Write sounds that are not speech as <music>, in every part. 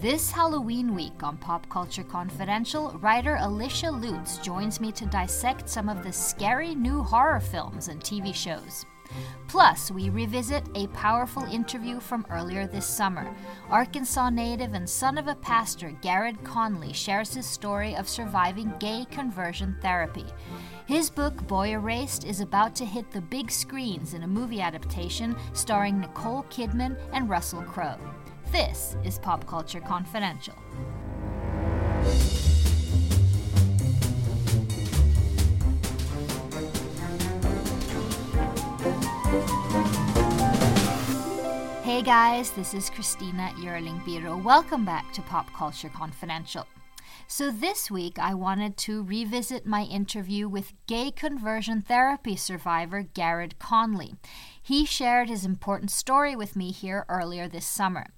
This Halloween week on Pop Culture Confidential, writer Alicia Lutes joins me to dissect some of the scary new horror films and TV shows. Plus, we revisit a powerful interview from earlier this summer. Arkansas native and son of a pastor, Garrard Conley, shares his story of surviving gay conversion therapy. His book, Boy Erased, is about to hit the big screens in a movie adaptation starring Nicole Kidman and Russell Crowe. This is Pop Culture Confidential. Hey guys, this is Christina Yerling Biro. Welcome back to Pop Culture Confidential. So, this week I wanted to revisit my interview with gay conversion therapy survivor Garrard Conley. He shared his important story with me here earlier this summer.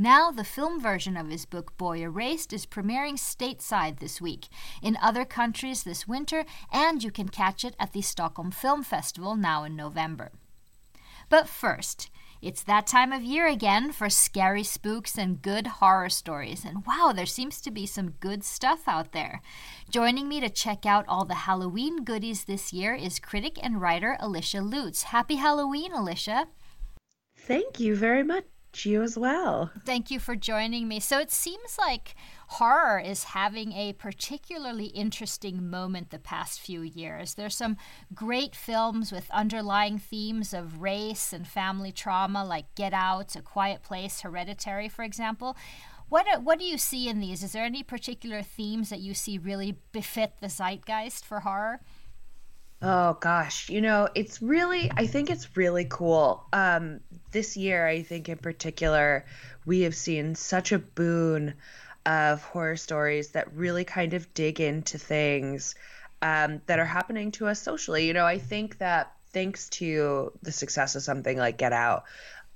Now, the film version of his book Boy Erased is premiering stateside this week, in other countries this winter, and you can catch it at the Stockholm Film Festival now in November. But first, it's that time of year again for scary spooks and good horror stories. And wow, there seems to be some good stuff out there. Joining me to check out all the Halloween goodies this year is critic and writer Alicia Lutes. Happy Halloween, Alicia. Thank you very much. You as well. Thank you for joining me. So it seems like horror is having a particularly interesting moment the past few years. There's some great films with underlying themes of race and family trauma, like Get Out, A Quiet Place, Hereditary, for example. What, what do you see in these? Is there any particular themes that you see really befit the zeitgeist for horror? Oh gosh, you know, it's really I think it's really cool. Um this year I think in particular we have seen such a boon of horror stories that really kind of dig into things um, that are happening to us socially. You know, I think that thanks to the success of something like Get Out,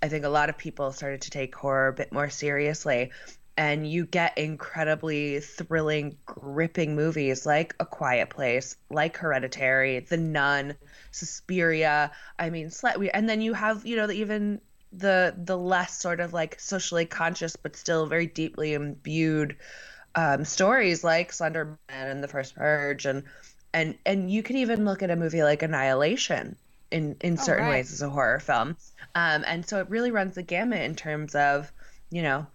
I think a lot of people started to take horror a bit more seriously. And you get incredibly thrilling, gripping movies like A Quiet Place, like Hereditary, The Nun, Suspiria. I mean, and then you have, you know, even the the less sort of like socially conscious but still very deeply imbued um, stories like Slender Man and The First Purge and and and you could even look at a movie like Annihilation in in oh, certain right. ways as a horror film. Um, and so it really runs the gamut in terms of you know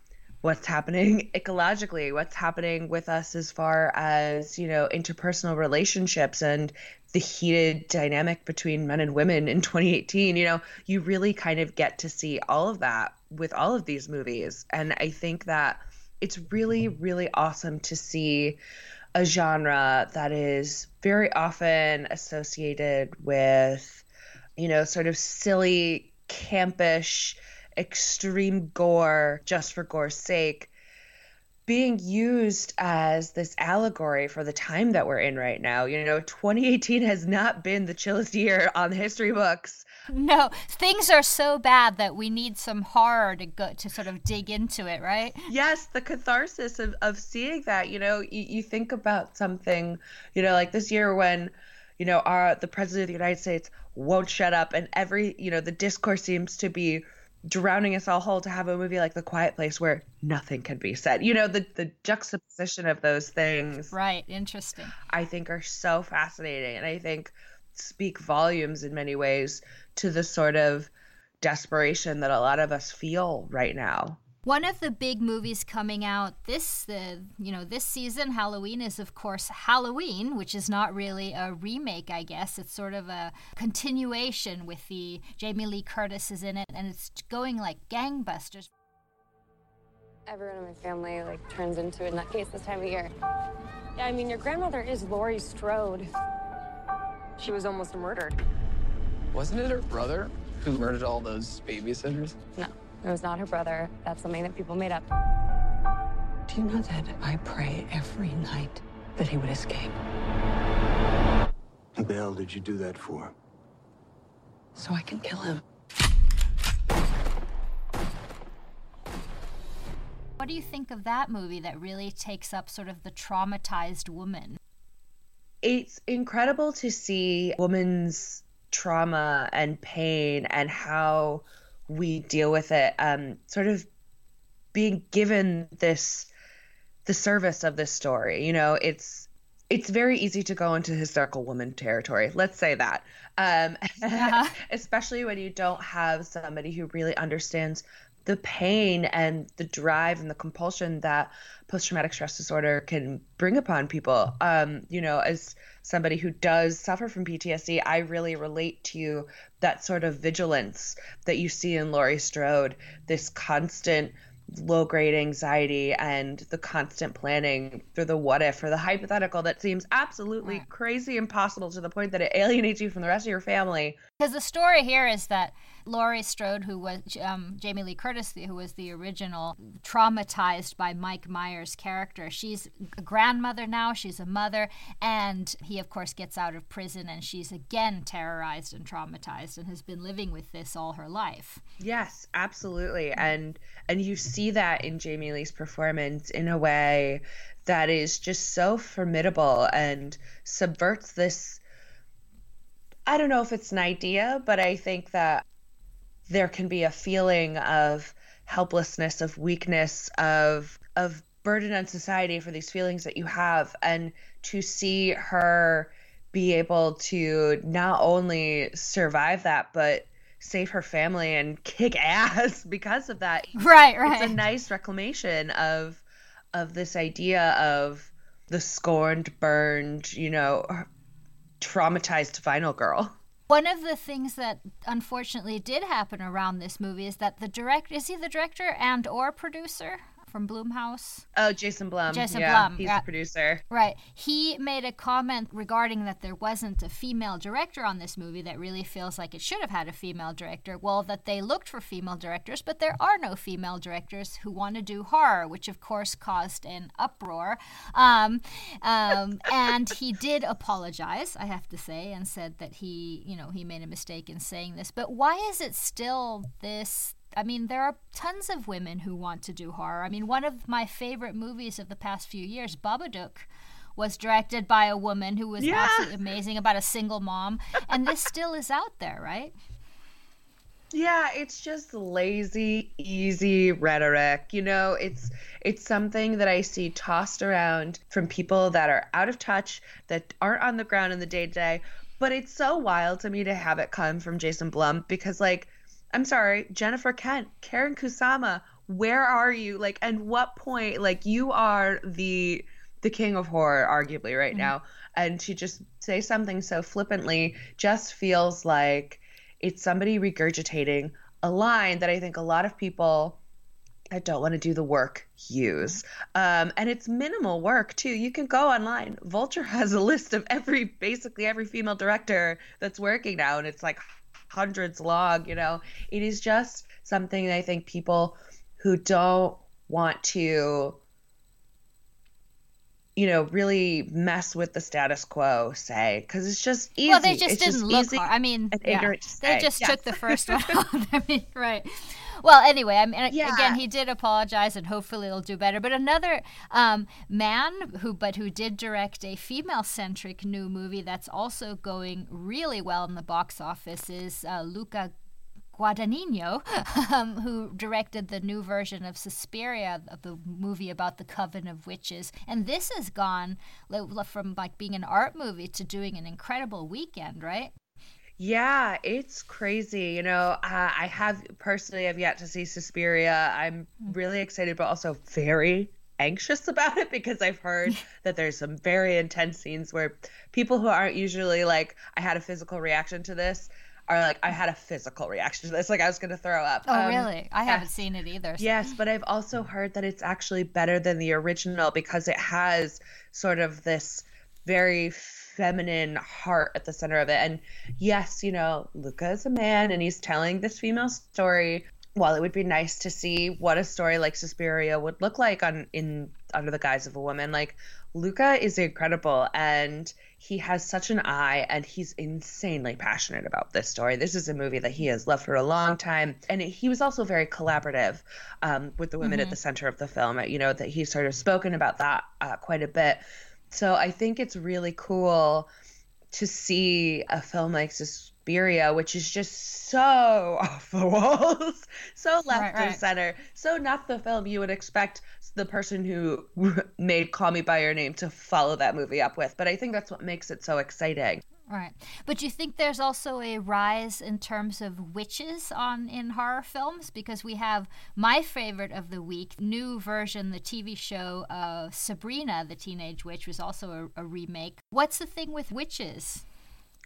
what's happening ecologically, what's happening with us as far as you know interpersonal relationships and the heated dynamic between men and women in 2018 you know you really kind of get to see all of that with all of these movies. And i think that it's really mm-hmm. really awesome to see a genre that is very often associated with you know sort of silly campish extreme gore just for gore's sake being used as this allegory for the time that we're in right now. You know, 2018 has not been the chillest year on the history books. No, things are so bad that we need some horror to go to sort of dig into it, right? Yes, the catharsis of, of seeing that. You know, you, you think about something, you know, like this year when, you know, our the president of the United States won't shut up, and every, you know, the discourse seems to be drowning us all whole to have a movie like The Quiet Place where nothing can be said. You know, the the juxtaposition of those things. Right, interesting. I think are so fascinating and I think speak volumes in many ways to the sort of desperation that a lot of us feel right now. One of the big movies coming out this the you know this season Halloween is of course Halloween, which is not really a remake, I guess. It's sort of a continuation with the Jamie Lee Curtis is in it and it's going like gangbusters. Everyone in my family like turns into a nutcase this time of year. Yeah, I mean your grandmother is Laurie Strode. She was almost murdered. Wasn't it her brother who murdered all those babysitters? No. It was not her brother. That's something that people made up. Do you know that I pray every night that he would escape? What the hell did you do that for? So I can kill him. What do you think of that movie that really takes up sort of the traumatized woman? It's incredible to see woman's trauma and pain and how we deal with it um, sort of being given this the service of this story. You know, it's it's very easy to go into hysterical woman territory. Let's say that. Um, <laughs> uh-huh. especially when you don't have somebody who really understands the pain and the drive and the compulsion that post traumatic stress disorder can bring upon people. Um, you know, as somebody who does suffer from PTSD, I really relate to that sort of vigilance that you see in Laurie Strode, this constant low grade anxiety and the constant planning for the what if or the hypothetical that seems absolutely crazy impossible to the point that it alienates you from the rest of your family. Because the story here is that Laurie Strode, who was um, Jamie Lee Curtis, who was the original, traumatized by Mike Myers' character. She's a grandmother now, she's a mother, and he, of course, gets out of prison and she's again terrorized and traumatized and has been living with this all her life. Yes, absolutely. And and you see that in Jamie Lee's performance in a way that is just so formidable and subverts this I don't know if it's an idea, but I think that there can be a feeling of helplessness, of weakness, of of burden on society for these feelings that you have and to see her be able to not only survive that but save her family and kick <laughs> ass because of that. Right, right. It's a nice reclamation of of this idea of the scorned, burned, you know, traumatized final girl. One of the things that unfortunately did happen around this movie is that the director is he the director and or producer? From Blumhouse. Oh, Jason Blum. Jason yeah, Blum. He's yeah. the producer. Right. He made a comment regarding that there wasn't a female director on this movie that really feels like it should have had a female director. Well, that they looked for female directors, but there are no female directors who want to do horror, which of course caused an uproar. Um, um, <laughs> and he did apologize, I have to say, and said that he, you know, he made a mistake in saying this. But why is it still this I mean, there are tons of women who want to do horror. I mean, one of my favorite movies of the past few years, Babadook, was directed by a woman who was yeah. absolutely amazing about a single mom. And this still is out there, right? Yeah, it's just lazy, easy rhetoric. You know, it's it's something that I see tossed around from people that are out of touch, that aren't on the ground in the day to day. But it's so wild to me to have it come from Jason Blum because like I'm sorry, Jennifer Kent, Karyn Kusama, where are you? Like, and what point? Like, you are the the king of horror, arguably, right mm-hmm. now, and to just say something so flippantly just feels like it's somebody regurgitating a line that I think a lot of people that don't want to do the work use. Um, and it's minimal work too. You can go online. Vulture <laughs> has a list of every basically every female director that's working now, and it's like hundreds log, you know. It is just something I think people who don't want to you know, really mess with the status quo, say, because it's just easy. Well, they just it's didn't just look hard. I mean, yeah, they just yes. took the first <laughs> one. I mean, right. Well, anyway, I mean, yeah. again, he did apologize, and hopefully it'll do better. But another um, man who, but who did direct a female-centric new movie that's also going really well in the box office is uh, Luca Guadagnino, <laughs> um, who directed the new version of Suspiria, of the movie about the Coven of Witches. And this has gone from like being an art movie to doing an incredible weekend, right? Yeah, it's crazy. You know, uh, I have personally I've yet to see Suspiria. I'm hmm. really excited, but also very anxious <laughs> about it because I've heard <laughs> that there's some very intense scenes where people who aren't usually like, I had a physical reaction to this are like I had a physical reaction to this. Like I was gonna throw up. Oh um, really? I haven't seen it either. So. Yes, but I've also heard that it's actually better than the original because it has sort of this very feminine heart at the center of it. And yes, you know, Luca is a man and he's telling this female story. While it would be nice to see what a story like Suspiria would look like on in under the guise of a woman, like Luca is incredible and he has such an eye and he's insanely passionate about this story. This is a movie that he has loved for a long time. And he was also very collaborative um, with the women mm-hmm. at the center of the film. You know, that he's sort of spoken about that uh, quite a bit. So I think it's really cool to see a film like Suspiria, which is just so <laughs> off the walls, so left Right, right. of center, so not the film you would expect the person who <laughs> made Call Me by Your Name to follow that movie up with. But I think that's what makes it so exciting. Right. But you think there's also a rise in terms of witches on in horror films because we have my favorite of the week, new version, the TV show of Sabrina the Teenage Witch was also a, a remake. What's the thing with witches?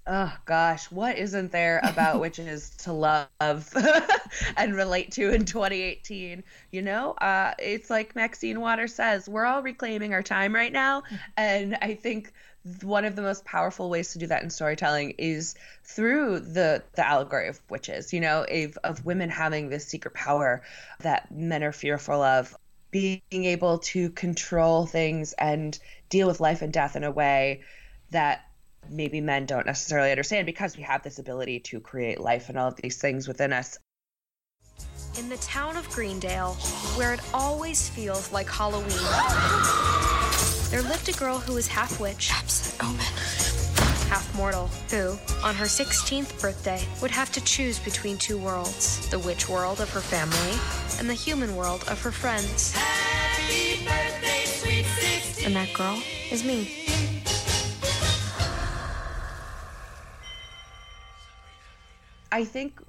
Oh gosh, what isn't there about <laughs> witches to love <laughs> and relate to in 2018? You know, uh, it's like Maxine Waters says, we're all reclaiming our time right now, and I think one of the most powerful ways to do that in storytelling is through the the allegory of witches. You know, of, of women having this secret power that men are fearful of, being able to control things and deal with life and death in a way that maybe men don't necessarily understand because we have this ability to create life and all of these things within us. In the town of Greendale, where it always feels like Halloween, there lived a girl who was half witch, Absolute omen. half mortal, who, on her 16th birthday, would have to choose between two worlds the witch world of her family and the human world of her friends. And that girl is me. I think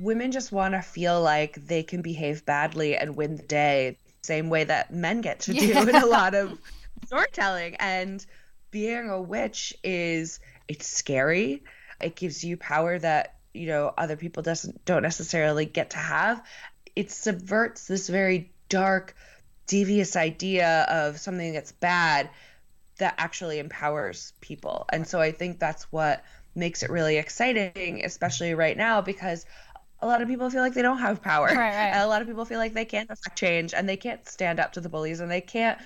women just want to feel like they can behave badly and win the day, same way that men get to do in a lot of <laughs> storytelling. And being a witch is it's scary. It gives you power that you know other people doesn't don't necessarily get to have. It subverts this very dark, devious idea of something that's bad that actually empowers people. And so I think that's what makes it really exciting, especially right now, because a lot of people feel like they don't have power. Right, right. And <laughs> a lot of people feel like they can't affect change and they can't stand up to the bullies and they can't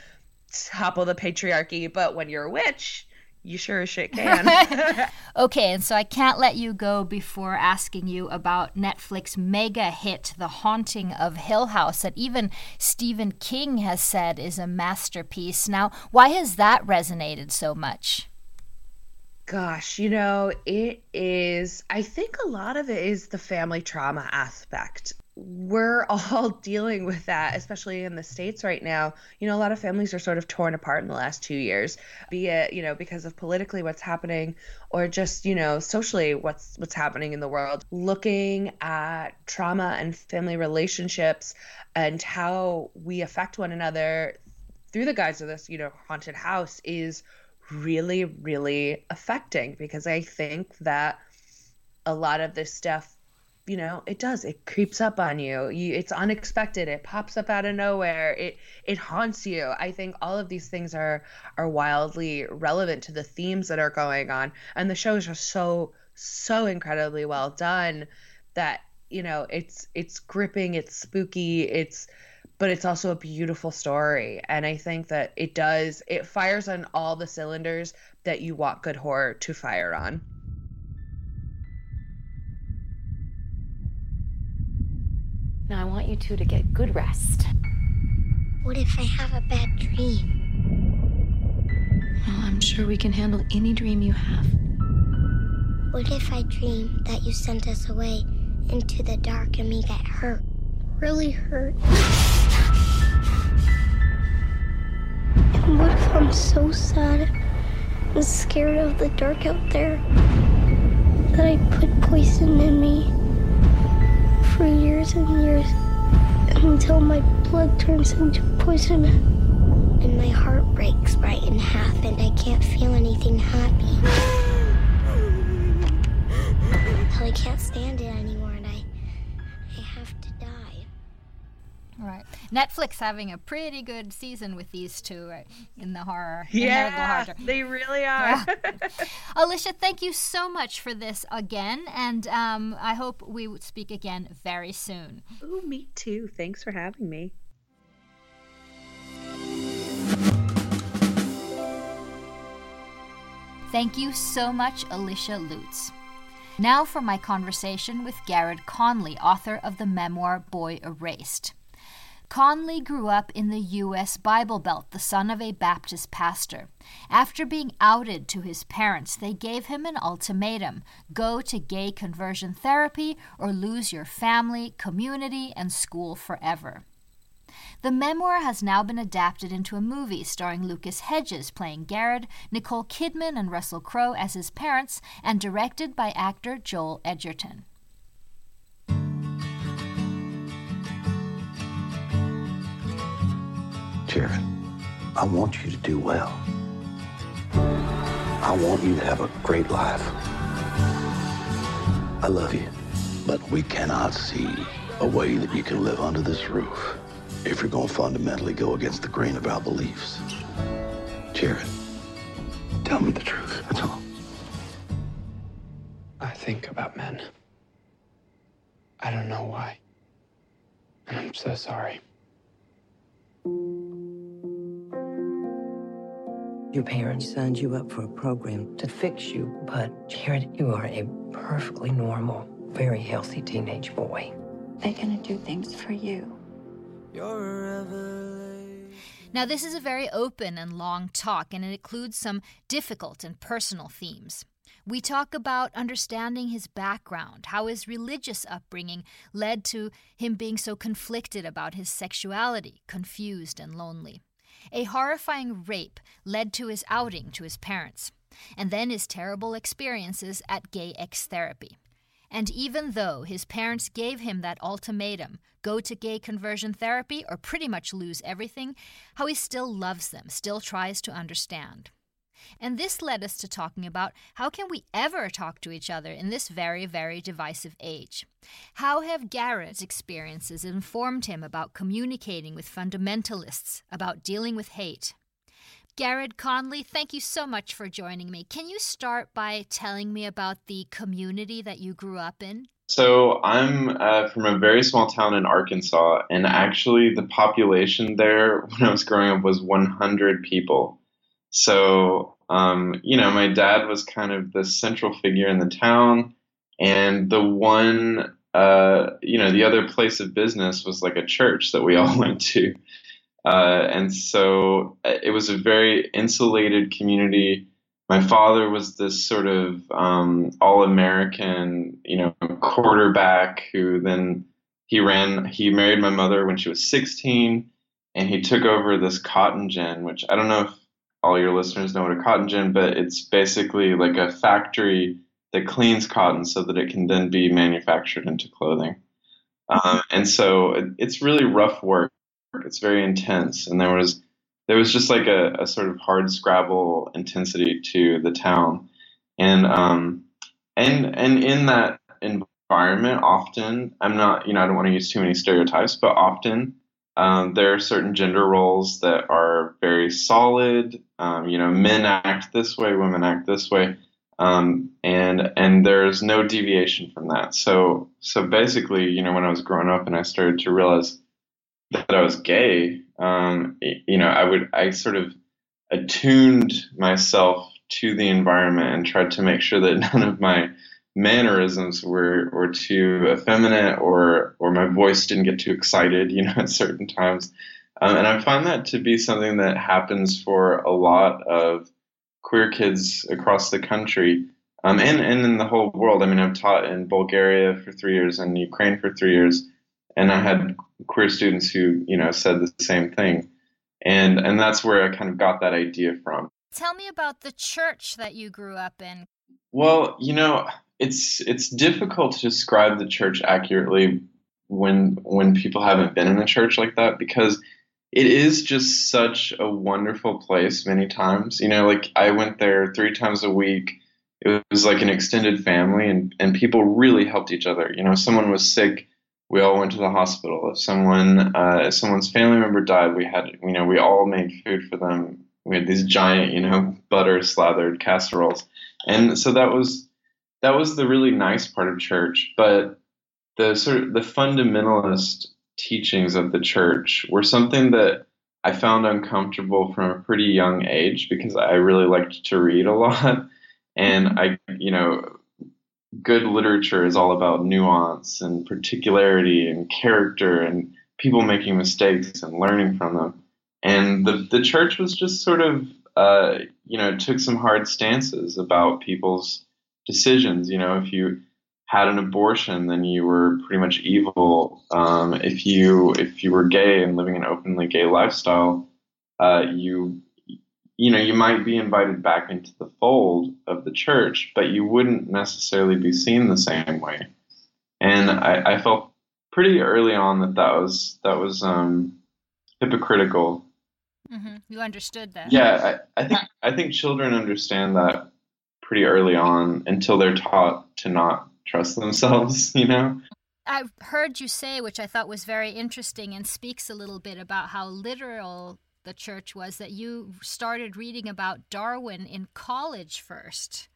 topple the patriarchy. But when you're a witch, you sure as shit can. <laughs> <laughs> Okay, and so I can't let you go before asking you about Netflix mega hit The Haunting of Hill House that even Stephen King has said is a masterpiece. Now, why has that resonated so much? Gosh, you know, it is, I think a lot of it is the family trauma aspect. We're <laughs> all dealing with that, especially in the States right now. You know, a lot of families are sort of torn apart in the last two years, be it, you know, because of politically what's happening or just, you know, socially what's what's happening in the world. Looking at trauma and family relationships and how we affect one another through the guise of this, you know, haunted house is really, really affecting because I think that a lot of this stuff, you know, it does. It creeps up on you. you. It's unexpected. It pops up out of nowhere. It it haunts you. I think all of these things are are wildly relevant to the themes that are going on, and the show is just so so incredibly well done that you know it's it's gripping. It's spooky. It's but it's also a beautiful story and i think that it does it fires on all the cylinders that you want good horror to fire on Now I want you two to get good rest. What if I have a bad dream? Well, I'm sure we can handle any dream you have. What if I dream that you sent us away into the dark and we get hurt? Really hurt? And what if I'm so sad and scared of the dark out there that I put poison in me for years and years until my blood turns into poison and my heart breaks right in half and I can't feel anything happy? I can't stand it anymore Right. Netflix having a pretty good season with these two right, in the horror. yeah horror. they really are <laughs> Alicia, thank you so much for this again, and um, I hope we would speak again very soon. Ooh, me too thanks for having me Thank you so much, Alicia Lutes. Now for my conversation with Garrard Conley, author of the memoir Boy Erased. Conley grew up in the U.S. Bible Belt, the son of a Baptist pastor. After being outed to his parents, they gave him an ultimatum go to gay conversion therapy or lose your family, community, and school forever. The memoir has now been adapted into a movie starring Lucas Hedges playing Garrard, Nicole Kidman and Russell Crowe as his parents, and directed by actor Joel Edgerton. Jared, I want you to do well. I want you to have a great life. I love you, but we cannot see a way that you can live under this roof if you're going to fundamentally go against the grain of our beliefs. Jared, tell me the truth. That's all. I think about men. I don't know why. And I'm so sorry. Your parents signed you up for a program to fix you, but Jared, you are a perfectly normal, very healthy teenage boy. They're gonna do things for you. Now, this is a very open and long talk, and it includes some difficult and personal themes. We talk about understanding his background, how his religious upbringing led to him being so conflicted about his sexuality, confused and lonely. A horrifying rape led to his outing to his parents, and then his terrible experiences at gay X therapy. And even though his parents gave him that ultimatum go to gay conversion therapy or pretty much lose everything, how he still loves them, still tries to understand. And this led us to talking about how can we ever talk to each other in this very, very divisive age? How have Garrard's experiences informed him about communicating with fundamentalists, about dealing with hate? Garrard Conley, thank you so much for joining me. Can you start by telling me about the community that you grew up in? So, I'm uh, from a very small town in Arkansas, and actually, the population there <laughs> when I was growing up was 100 people. So, um, you know, my dad was kind of the central figure in the town, and the one, uh, you know, the other place of business was like a church that we all <laughs> went to. Uh, and so uh, it was a very insulated community. My father was this sort of um, all-American, you know, quarterback who then he ran. He married my mother when she was 16, and he took over this cotton gin, which I don't know if all your listeners know what a cotton gin, but it's basically like a factory that cleans cotton so that it can then be manufactured into clothing. Um, and so it, it's really rough work. It's very intense, and there was there was just like a, a sort of hard scrabble intensity to the town, and um, and and in that environment, often I'm not you know I don't want to use too many stereotypes, but often um, there are certain gender roles that are very solid. Um, you know, men act this way, women act this way, um, and and there's no deviation from that. So so basically, you know, when I was growing up and I started to realize that I was gay, um, you know, I would I sort of attuned myself to the environment and tried to make sure that <laughs> none of my mannerisms were were too effeminate or or my voice didn't get too excited, <laughs> you know, at certain times. Um, and I find that to be something that happens for a lot of queer kids across the country um, and, and in the whole world. I mean, I've taught in Bulgaria for three years and Ukraine for three years and I had queer students who you know said the same thing, and and that's where I kind of got that idea from. Tell me about the church that you grew up in. Well, you know, it's it's difficult to describe the church accurately when when people haven't been in a church like that because it is just such a wonderful place many times. You know, like I went there three times a week. It was like an extended family and, and people really helped each other. You know, if someone was sick, we all went to the hospital. If someone, uh, if someone's family member died, we had, you know, we all made food for them. We had these giant, you know, butter slathered casseroles, and so that was that was the really nice part of church. But the sort of the fundamentalist teachings of the church were something that I found uncomfortable from a pretty young age because I really liked to read a lot, <laughs> and I, you know, good literature is all about nuance and particularity and character and people making mistakes and learning from them. And the the church was just sort of uh, you know took some hard stances about people's decisions. You know, if you had an abortion, then you were pretty much evil. Um, if you if you were gay and living an openly gay lifestyle, uh, you you know you might be invited back into the fold of the church, but you wouldn't necessarily be seen the same way. And I, I felt pretty early on that that was that was um, hypocritical. Mm-hmm. You understood that. Yeah, I, I think I think children understand that pretty early on until they're taught to not trust themselves, <laughs> you know? I've heard you say, which I thought was very interesting and speaks a little bit about how literal the church was, that you started reading about Darwin in college first,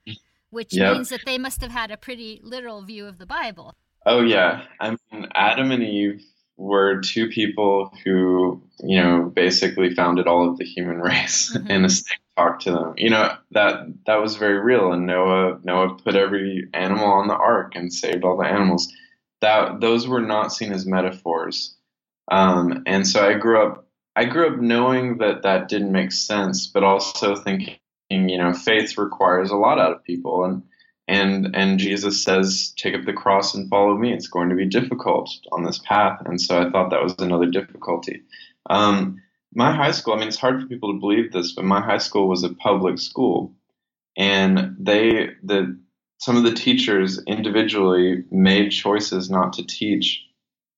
which yep. means that they must have had a pretty literal view of the Bible. Oh, yeah. I mean, Adam and Eve were two people who, you know, basically founded all of the human <laughs> race mm-hmm. in a talk to them. You know that that was very real. And Noah Noah put every animal on the ark and saved all the animals. That those were not seen as metaphors. Um, and so I grew up I grew up knowing that that didn't make sense, but also thinking you know faith requires a lot out of people and and and Jesus says take up the cross and follow me. It's going to be difficult on this path, and so I thought that was another difficulty. Um, my high school, I mean, it's hard for people to believe this, but my high school was a public school. And they, the, some of the teachers individually made choices not to teach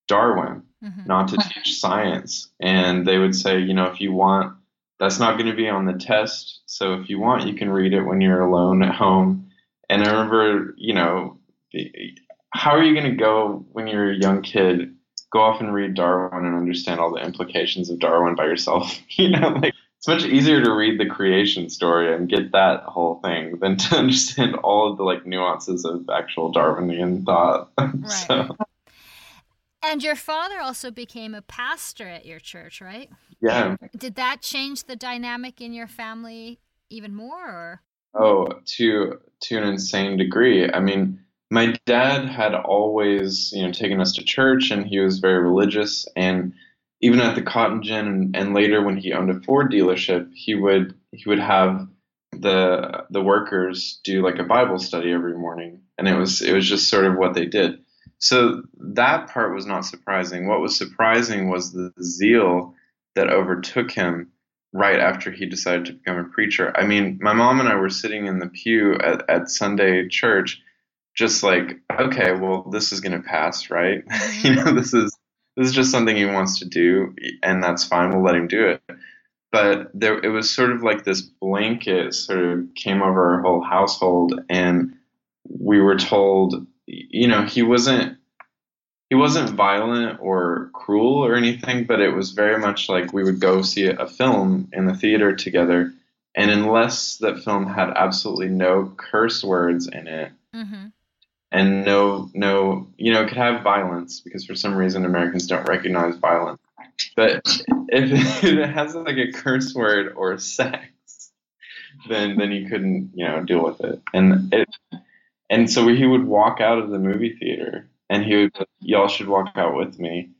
Darwin, mm-hmm. not to teach science. And they would say, you know, if you want, that's not going to be on the test. So if you want, you can read it when you're alone at home. And I remember, you know, how are you going to go when you're a young kid go off and read Darwin and understand all the implications of Darwin by yourself. <laughs> you know, like it's much easier to read the creation story and get that whole thing than to <laughs> understand all of the like nuances of actual Darwinian thought. <laughs> Right. so. And your father also became a pastor at your church, right? Yeah. Did that change the dynamic in your family even more or? Oh, to to an insane degree. I mean, my dad had always, you know, taken us to church, and he was very religious. And even at the cotton gin, and, and later when he owned a Ford dealership, he would he would have the the workers do like a Bible study every morning, and it was it was just sort of what they did. So that part was not surprising. What was surprising was the zeal that overtook him right after he decided to become a preacher. I mean, my mom and I were sitting in the pew at, at Sunday church just like okay well this is going to pass right? <laughs> You know this is this is just something he wants to do and that's fine we'll let him do it. But there it was sort of like this blanket sort of came over our whole household and we were told you know he wasn't he wasn't violent or cruel or anything but it was very much like we would go see a film in the theater together and unless that film had absolutely no curse words in it mm-hmm and no no you know it could have violence because for some reason Americans don't recognize violence. But <laughs> if it has like a curse word or sex, then then you couldn't you know deal with it. And it and so he would walk out of the movie theater and he would y'all should walk out with me.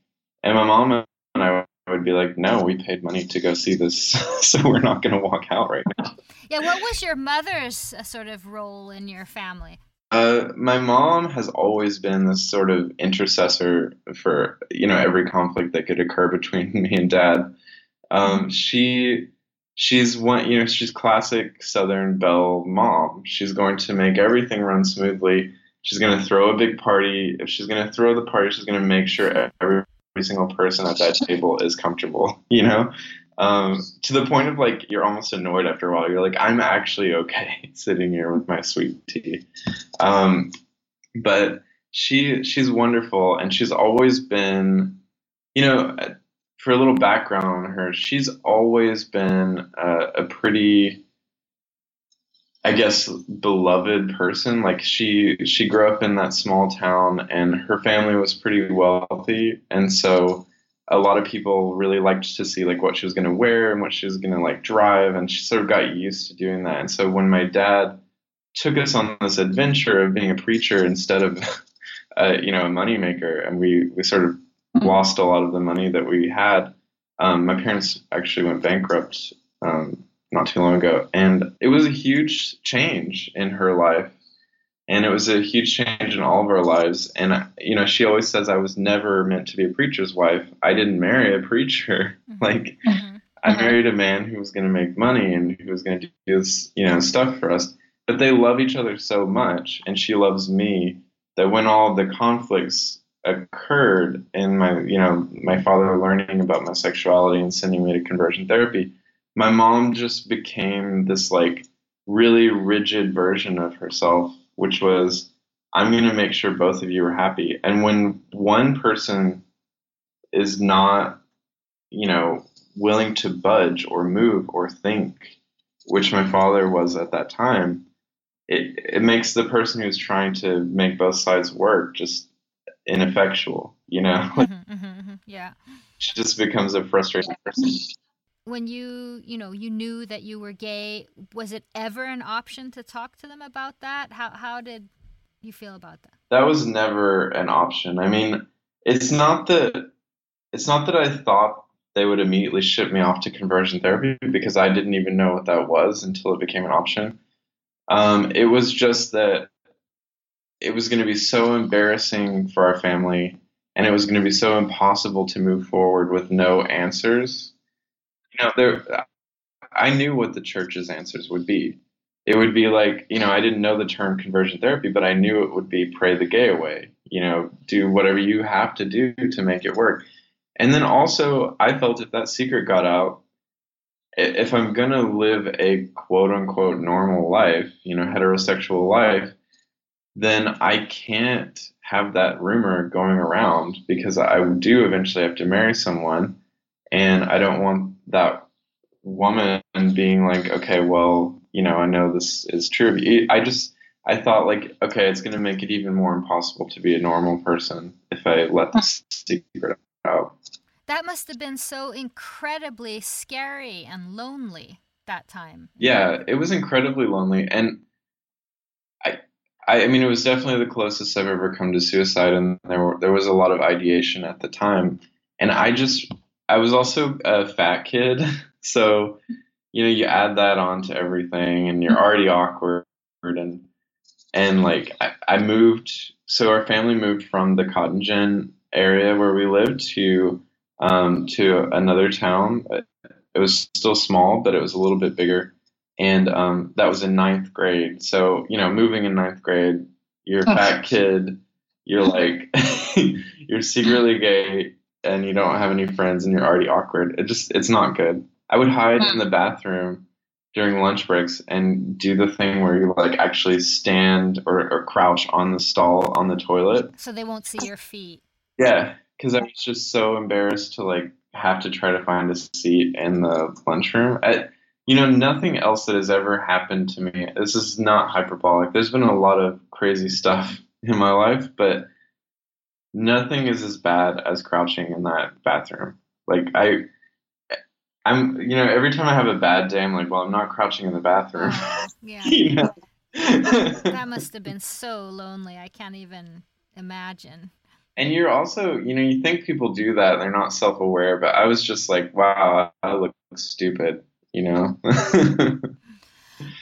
And my mom and I would be like, no, we paid money to go see this, <laughs> so we're not going to walk out right now. Yeah, what was your mother's uh, sort of role in your family? Uh, my mom has always been this sort of intercessor for you know every conflict that could occur between <laughs> me and dad. Um, she she's one you know she's classic Southern Belle mom. She's going to make everything run smoothly. She's going to throw a big party. If she's going to throw the party, she's going to make sure every, every single person at that table is comfortable. <laughs> You know, um, to the point of like you're almost annoyed after a while. You're like, I'm actually okay <laughs> sitting here with my sweet tea. Um, but she she's wonderful, and she's always been, you know, for a little background on her, she's always been a, a pretty, I guess, beloved person. Like she she grew up in that small town, and her family was pretty wealthy, and so a lot of people really liked to see like what she was going to wear and what she was going to like drive and she sort of got used to doing that and so when my dad took us on this adventure of being a preacher instead of <laughs> uh, you know a moneymaker and we we sort of lost a lot of the money that we had. Um, my parents actually went bankrupt um, not too long ago, and it was a huge change in her life, and it was a huge change in all of our lives. And you know, she always says I was never meant to be a preacher's wife. I didn't marry a preacher. <laughs> Mm-hmm. like mm-hmm. I married a man who was going to make money and who was going to do this, you know, stuff for us. But they love each other so much, and she loves me that when all the conflicts occurred in my, you know, my father learning about my sexuality and sending me to conversion therapy, my mom just became this like really rigid version of herself, which was, I'm going to make sure both of you are happy. And when one person is not, you know, willing to budge or move or think, which my father was at that time, it, it makes the person who's trying to make both sides work just ineffectual, you know? Mm-hmm, mm-hmm, mm-hmm. Yeah. She just becomes a frustrated person. When you, you know, you knew that you were gay, was it ever an option to talk to them about that? How how did you feel about that? That was never an option. I mean, it's not that it's not that I thought they would immediately ship me off to conversion therapy because I didn't even know what that was until it became an option. Um, it was just that it was going to be so embarrassing for our family and it was going to be so impossible to move forward with no answers. You know, there, I knew what the church's answers would be. It would be like, you know, I didn't know the term conversion therapy, but I knew it would be pray the gay away. You know, do whatever you have to do to make it work. And then also, I felt if that secret got out, if I'm going to live a quote unquote normal life, you know, heterosexual life, then I can't have that rumor going around because I do eventually have to marry someone. And I don't want that woman being like, okay, well, you know, I know this is true. I just, I thought like, okay, it's going to make it even more impossible to be a normal person if I let this secret out. That must have been so incredibly scary and lonely that time. Yeah, it was incredibly lonely and I I mean it was definitely the closest I've ever come to suicide and there were, there was a lot of ideation at the time and I just I was also a fat kid <laughs> so you know you add that on to everything and you're already awkward and and like I, I moved so our family moved from the cotton gin area where we lived to um, to another town. It was still small, but it was a little bit bigger. And um, that was in ninth grade. So, you know, moving in ninth grade, you're a fat kid, you're like, <laughs> you're secretly gay, and you don't have any friends, and you're already awkward. It just, it's not good. I would hide in the hmm. bathroom during lunch breaks and do the thing where you like actually stand or, or crouch on the stall on the toilet. So they won't see your feet. Yeah, because I was just so embarrassed to like have to try to find a seat in the lunchroom. I, you know, nothing else that has ever happened to me. This is not hyperbolic. There's been a lot of crazy stuff <laughs> in my life, but nothing is as bad as crouching in that bathroom. Like I, I'm, you know, every time I have a bad day, I'm like, well, I'm not crouching in the bathroom. Oh, <laughs> yeah. you know? that <laughs> must have been so lonely. I can't even imagine and you're also you know you think people do that they're not self-aware but i was just like wow i look stupid you know <laughs>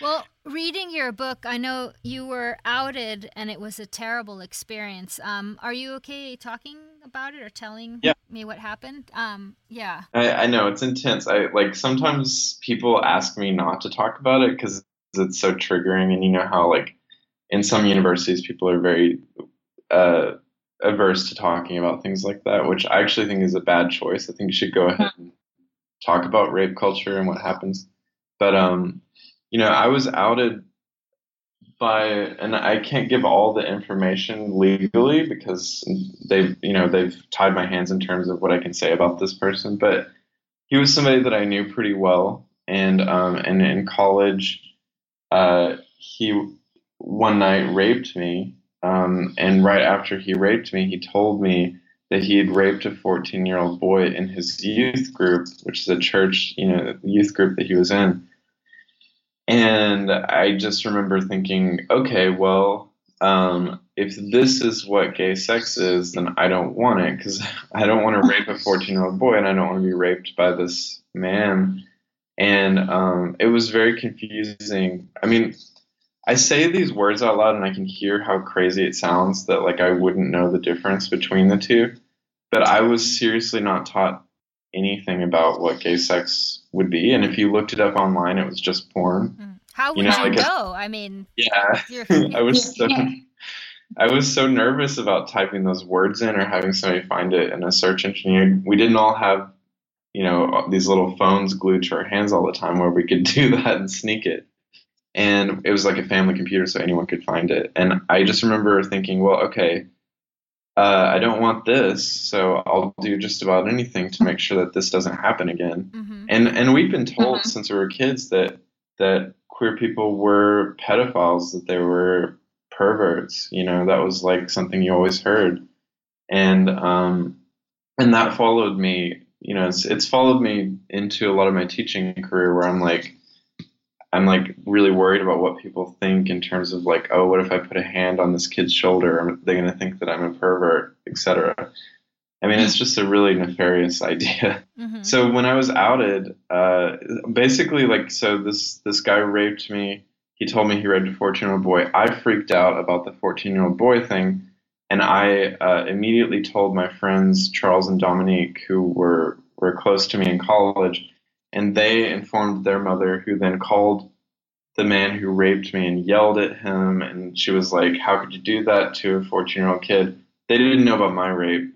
well reading your book i know you were outed and it was a terrible experience um, are you okay talking about it or telling yeah. me what happened um, yeah I, I know it's intense i like sometimes people ask me not to talk about it because it's so triggering and you know how like in some universities people are very uh, averse to talking about things like that, which I actually think is a bad choice. I think you should go ahead and talk about rape culture and what happens. But um, you know, I was outed by, and I can't give all the information legally because they've, you know, they've tied my hands in terms of what I can say about this person. But he was somebody that I knew pretty well, and um, and in college, uh, he one night raped me um, and right after he raped me, he told me that he had raped a 14 year old boy in his youth group, which is a church, you know, youth group that he was in. And I just remember thinking, okay, well, um, if this is what gay sex is, then I don't want it because <laughs> I don't want to <laughs> rape a 14 year old boy and I don't want to be raped by this man. And um, it was very confusing. I mean, I say these words out loud and I can hear how crazy it sounds that like I wouldn't know the difference between the two. But I was seriously not taught anything about what gay sex would be. And if you looked it up online, it was just porn. Mm. How would You you, know, like know? I mean, Yeah, <laughs> I was so I was so nervous about typing those words in or having somebody find it in a search engine. We didn't all have, you know, these little phones glued to our hands all the time where we could <laughs> do that and sneak it. And it was like a family computer, so anyone could find it. And I just remember thinking, well, okay, uh, I don't want this, so I'll do just about anything to make sure that this doesn't happen again. Mhm. and and we've been told since we were kids that that queer people were pedophiles that they were perverts you know that was like something you always heard. And um and that followed me you know it's it's followed me into a lot of my teaching career where i'm like i'm like really worried about what people think in terms of like oh what if i put a hand on this kid's shoulder are they going to think that i'm a pervert etc i mean it's just a really nefarious <laughs> idea Mhm. so when I was outed, uh, basically like so this this guy raped me. He told me he raped a 14 year old boy. I freaked out about the 14 year old boy thing, and I uh, immediately told my friends Charles and Dominique, who were were close to me in college, and they informed their mother, who then called the man who raped me and yelled at him, and she was like, "How could you do that to a 14 year old kid?" They didn't know about my rape,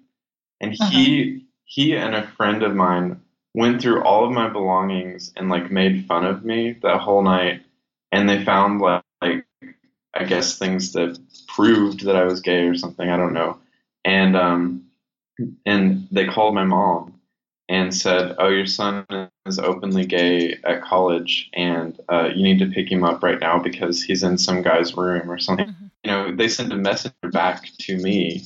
and he he and a friend of mine went through all of my belongings and like made fun of me that whole night. And they found like, like i guess things that proved that i was gay or something. I don't know. And um and they called my mom and said oh your son is openly gay at college and uh, you need to pick him up right now because he's in some guy's room or something. Mhm. you know they send a messenger back to me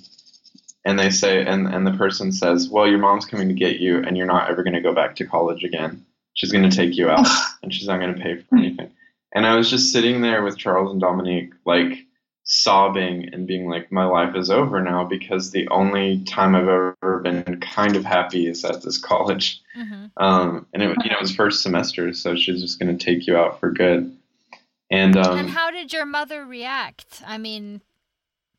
and they say and, and the person says well your mom's coming to get you and you're not ever going to go back to college again. She's going to take you out <laughs> and she's not going to pay for anything. And i was just sitting there with charles and dominique like sobbing and being like my life is over now because the only time i've ever been kind of happy is at this college Mhm. um, and it, you know it was first semester so she's just going to take you out for good and um, and how did your mother react? I mean,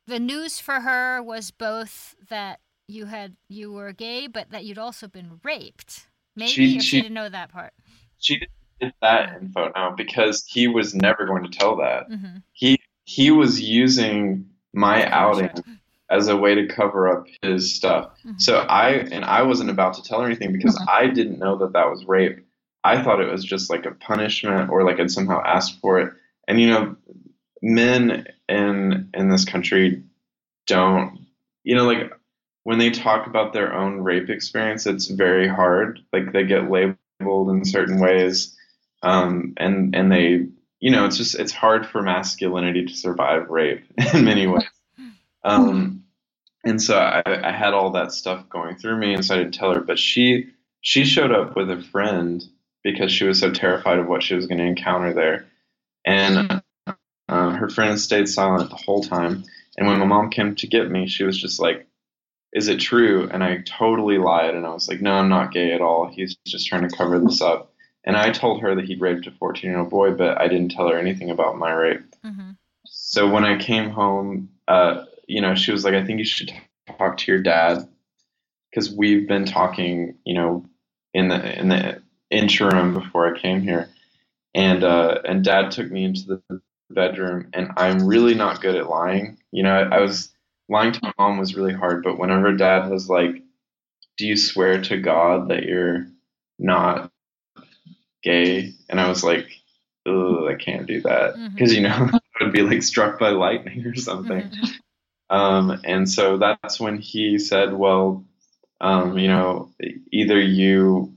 the news for her was both that you had you were gay, but that you'd also been raped. Maybe She- she, she- didn't know that part. she didn't get that info now because he was never going to tell that hmm he he was using my outing as a way to cover up his stuff. Mhm. So I and I wasn't about to tell her anything because I didn't know that that was rape. I thought it was just like a punishment or like I'd somehow asked for it. And you know, men in in this country don't you know like when they talk about their own rape experience, it's very hard. Like they get labeled in certain ways, um, and and they you know it's just it's hard for masculinity to survive rape <laughs> in many ways. Um, and so I, I had all that stuff going through me, and so I didn't tell her. But she she showed up with a friend because she was so terrified of what she was going to encounter there, and uh, her friend stayed silent the whole time. And when my mom came to get me, she was just like, "Is it true?" And I totally lied, and I was like, "No, I'm not gay at all. He's just trying to cover this up." And I told her that he'd raped a 14 year old boy, but I didn't tell her anything about my rape. hmm So when I came home, uh, you know, she was like, I think you should talk to your dad because we've been talking, you know, in the in the interim before I came here, and uh, and dad took me into the bedroom, and I'm really not good at lying. You know, I, I was lying to my mom was really hard, but whenever dad was like, "Do you swear to God that you're not gay?" and I was like, "Oh, I can't do that," because you know <laughs> I would be like struck by lightning or something. Mhm. Um, and so that's when he said, well, um, you know, either you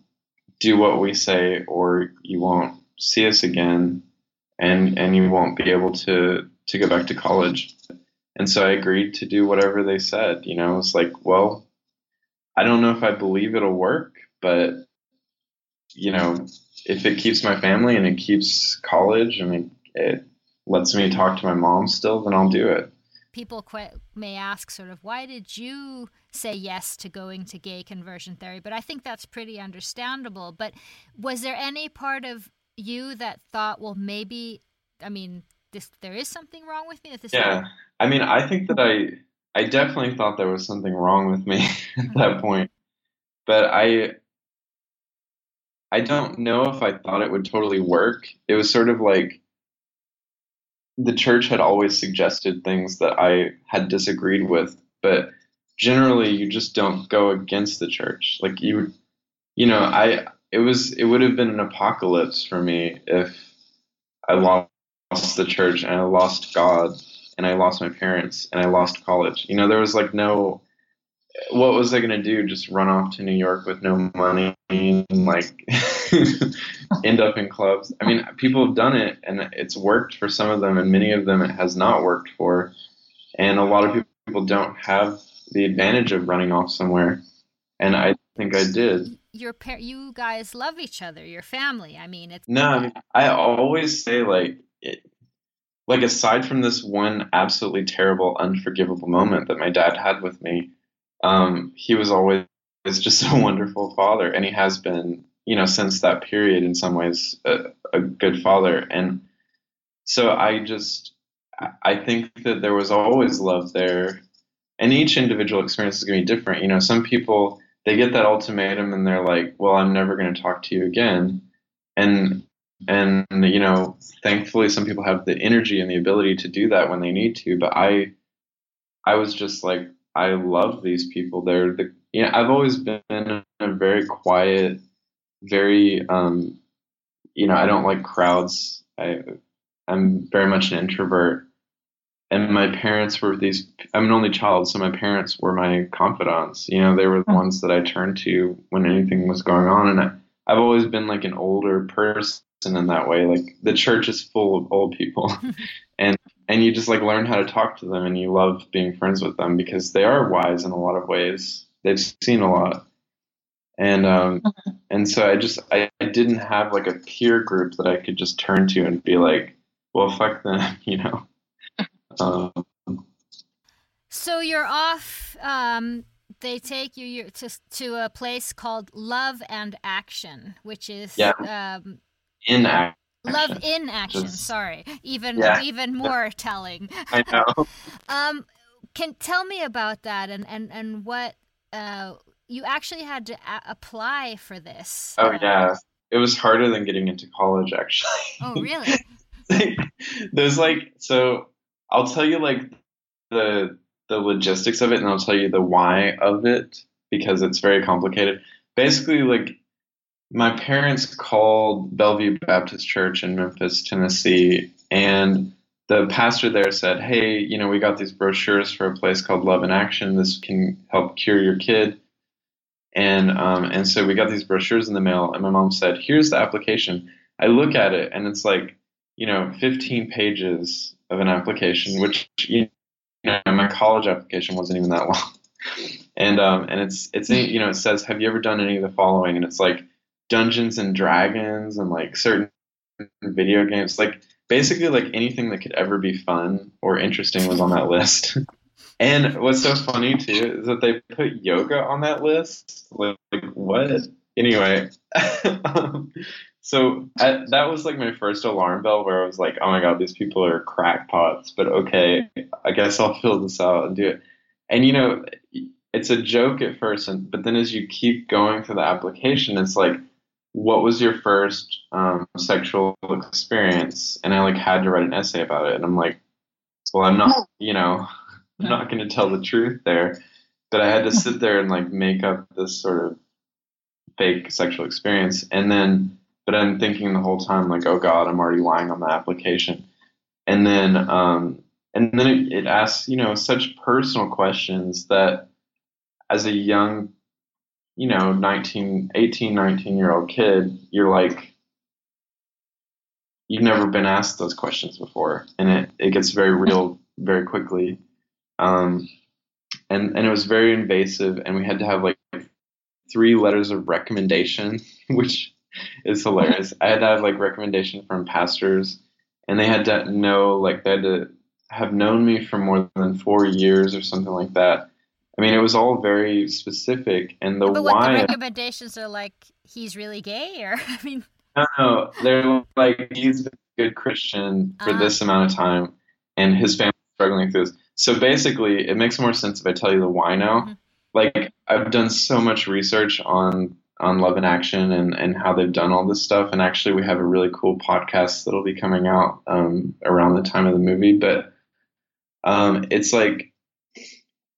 do what we say or you won't see us again and, and you won't be able to, to go back to college. And so I agreed to do whatever they said, you know, it's like, well, I don't know if I believe it'll work, but you know, if it keeps my family and it keeps college and it, it lets me talk to my mom still, then I'll do it. people qu- may ask, sort of, why did you say yes to going to gay conversion therapy? But I think that's pretty understandable. But was there any part of you that thought, well, maybe, I mean, this there is something wrong with me? That this yeah, I mean, I think that I I definitely thought there was something wrong with me <laughs> at that mm-hmm. point, but I I don't know if I thought it would totally work. It was sort of like the church had always suggested things that I had disagreed with, but generally you just don't go against the church. Like you you know, I it was it would have been an apocalypse for me if I lost the church and I lost God and I lost my parents and I lost college. You know, there was like no what was I gonna do? Just run off to New York with no money and like <laughs> end up in clubs? I mean, people have done it and it's worked for some of them, and many of them it has not worked for. And a lot of people don't have the advantage of running off somewhere, and I think I did. Your par- you guys love each other, your family. I mean, it's no. I, mean, I always say like. It, like aside from this one absolutely terrible, unforgivable moment that my dad had with me, um, he was always just <laughs> a wonderful father, and he has been, you know, since that period in some ways a, a good father. And so I just, I think that there was always love there, and each individual experience is going to be different. You know, some people they get that ultimatum and they're like, "Well, I'm never going to talk to you again," and and you know, thankfully, some people have the energy and the ability to do that when they need to. But I, I was just like, I love these people. They're the yeah. I've always been a very quiet, very um, you know. I don't like crowds. I I'm very much an introvert, and my parents were these. I'm an only child, so my parents were my confidants. You know, they were the hmm. ones that I turned to when anything was going on, and I, I've always been like an older person in that way. Like the church is full of old people, <laughs> and and you just like learn how to talk to them and you love being friends with them because they are wise in a lot of ways they've seen a lot and um mm-hmm. and so i just I, I didn't have like a peer group that i could just turn to and be like well fuck them <laughs> you know um, so you're off um they take you to to a place called Love and Action, which is yeah. um, in action Love <laughs> in action. Just, sorry, even yeah. even more telling. <laughs> I know. um, can tell me about that and and and what uh you actually had to a- apply for this. Oh uh, yeah, it was harder than getting into college actually. Oh <laughs> really? There's like so I'll tell you like the the logistics of it and I'll tell you the why of it because it's very complicated. Basically like my parents called Bellevue Baptist Church in Memphis, Tennessee, and the pastor there said, Hey, you know, we got these brochures for a place called Love in Action. This can help cure your kid. And um, and so we got these brochures in the mail, and my mom said, Here's the application. I look at it, and it's like, you know, 15 pages of an application, which, you know, my college application wasn't even that long. <laughs> and um, and it's it's you know it says have you ever done any of the following and it's like Dungeons and Dragons and like certain video games, like basically like anything that could ever be fun or interesting was on that list. <laughs> and what's so funny too is that they put yoga on that list. Like, like what? Anyway, <laughs> um, so I, that was like my first alarm bell where I was like, oh my god, these people are crackpots. But okay, I guess I'll fill this out and do it. And you know, it's a joke at first, and but then as you keep going through the application, it's like what was your first um, sexual experience? And I like had to write an essay about it. And I'm like, well, I'm not, you know, <laughs> I'm not going to tell the truth there. But I had to sit there and like make up this sort of fake sexual experience. And then, but I'm thinking the whole time, like, oh God, I'm already lying on the application. And then, um, and then it, it asks, you know, such personal questions that as a young you know 19 18 19 year old kid you're like you've never been asked those questions before and it, it gets very real very quickly um, and and it was very invasive and we had to have like three letters of recommendation <laughs> which is hilarious i had to have like recommendation from pastors and they had to know like they had to have known me for more than four years or something like that. I mean, it was all very specific, and the why. but what why. the recommendations are like, he's really gay, or <laughs> I mean, no, no, they're like he's a good Christian for Ah. this amount of time, and his family's struggling through this. So basically, it makes more sense if I tell you the why now. Mhm. Like I've done so much research on on Love in Action and and how they've done all this stuff, and actually we have a really cool podcast that'll be coming out um, around the time of the movie. But um, it's like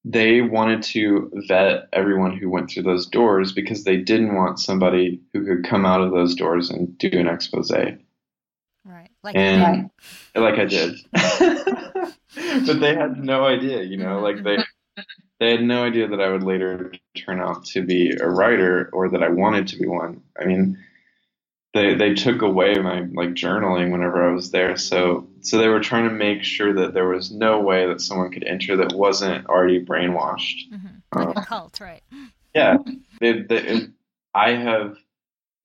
they wanted to vet everyone who went through those doors because they didn't want somebody who could come out of those doors and do an expose right? Like, and like I did. <laughs> but they had no idea, you know, like they they had no idea that I would later turn out to be a writer or that I wanted to be one. I mean, they they took away my like journaling whenever I was there, so so they were trying to make sure that there was no way that someone could enter that wasn't already brainwashed. Mhm. Uh, like a cult, right? yeah, they, they, I have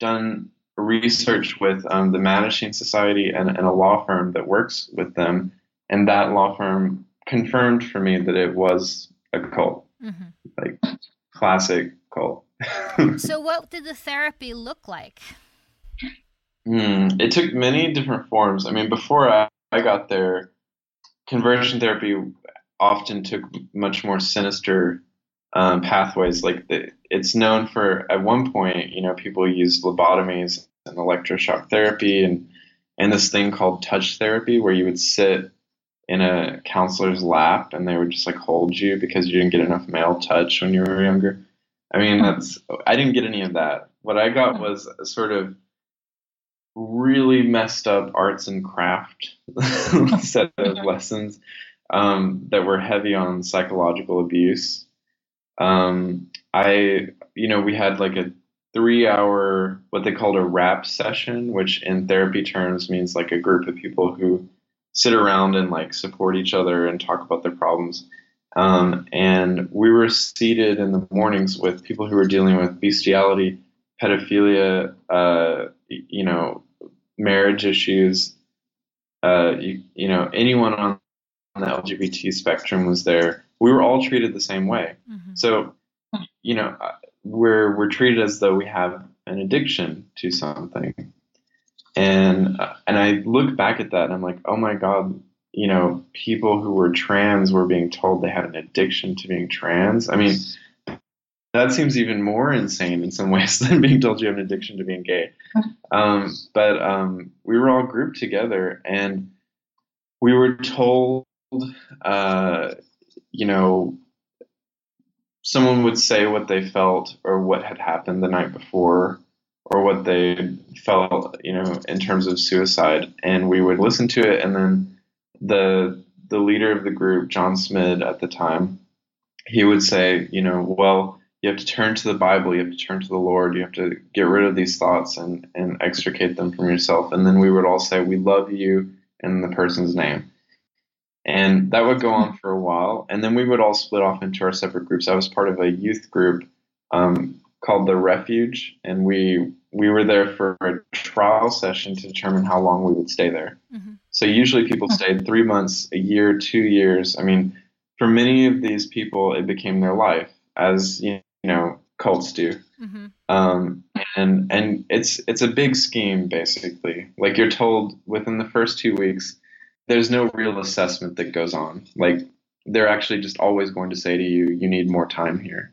done research with um, the Mattachine Society and, and a law firm that works with them, and that law firm confirmed for me that it was a cult, hmm like classic cult. <laughs> So, what did the therapy look like? Hmm, it took many different forms. I mean, before I, I got there, conversion therapy often took much more sinister um, pathways. Like the, it's known for at one point, you know, people used lobotomies and electroshock therapy and and this thing called touch therapy, where you would sit in a counselor's lap and they would just like hold you because you didn't get enough male touch when you were younger. I mean, that's I didn't get any of that. What I got was a sort of really messed up arts and craft <laughs> set of <laughs> lessons um, that were heavy on psychological abuse. Um, I, you know, we had like a three hour, what they called a rap session, which in therapy terms means like a group of people who sit around and like support each other and talk about their problems. Um, and we were seated in the mornings with people who were dealing with bestiality, pedophilia, uh, you know, marriage issues. Uh, you, you know, anyone on the LGBT spectrum was there. We were all treated the same way. hmm So, you know, uh, we're we're treated as though we have an addiction to something, and uh, and I look back at that and I'm like, oh my god, you know, people who were trans were being told they had an addiction to being trans. I mean, that seems even more insane in some <laughs> ways than being told you have an addiction to being gay. <laughs> Um, but um, we were all grouped together and we were told, uh, you know, someone would say what they felt or what had happened the night before or what they felt, you know, in terms of suicide, and we would listen to it, and then the the leader of the group, John Smid at the time, he would say, you know, well, you have to turn to the Bible, you have to turn to the Lord, you have to get rid of these thoughts and and extricate them from yourself, and then we would all say, we love you in the person's name. And that would go on for a while. And then we would all split off into our separate groups. I was part of a youth group um, called The Refuge. And we, we were there for a trial session to determine how long we would stay there. hmm So usually people stayed three months, a year, two years. I mean, for many of these people, it became their life, as you know, cults do. hmm Um, and and it's it's a big scheme basically. Like you're told within the first two weeks, there's no real assessment that goes on. Like they're actually just always going to say to you, you need more time here,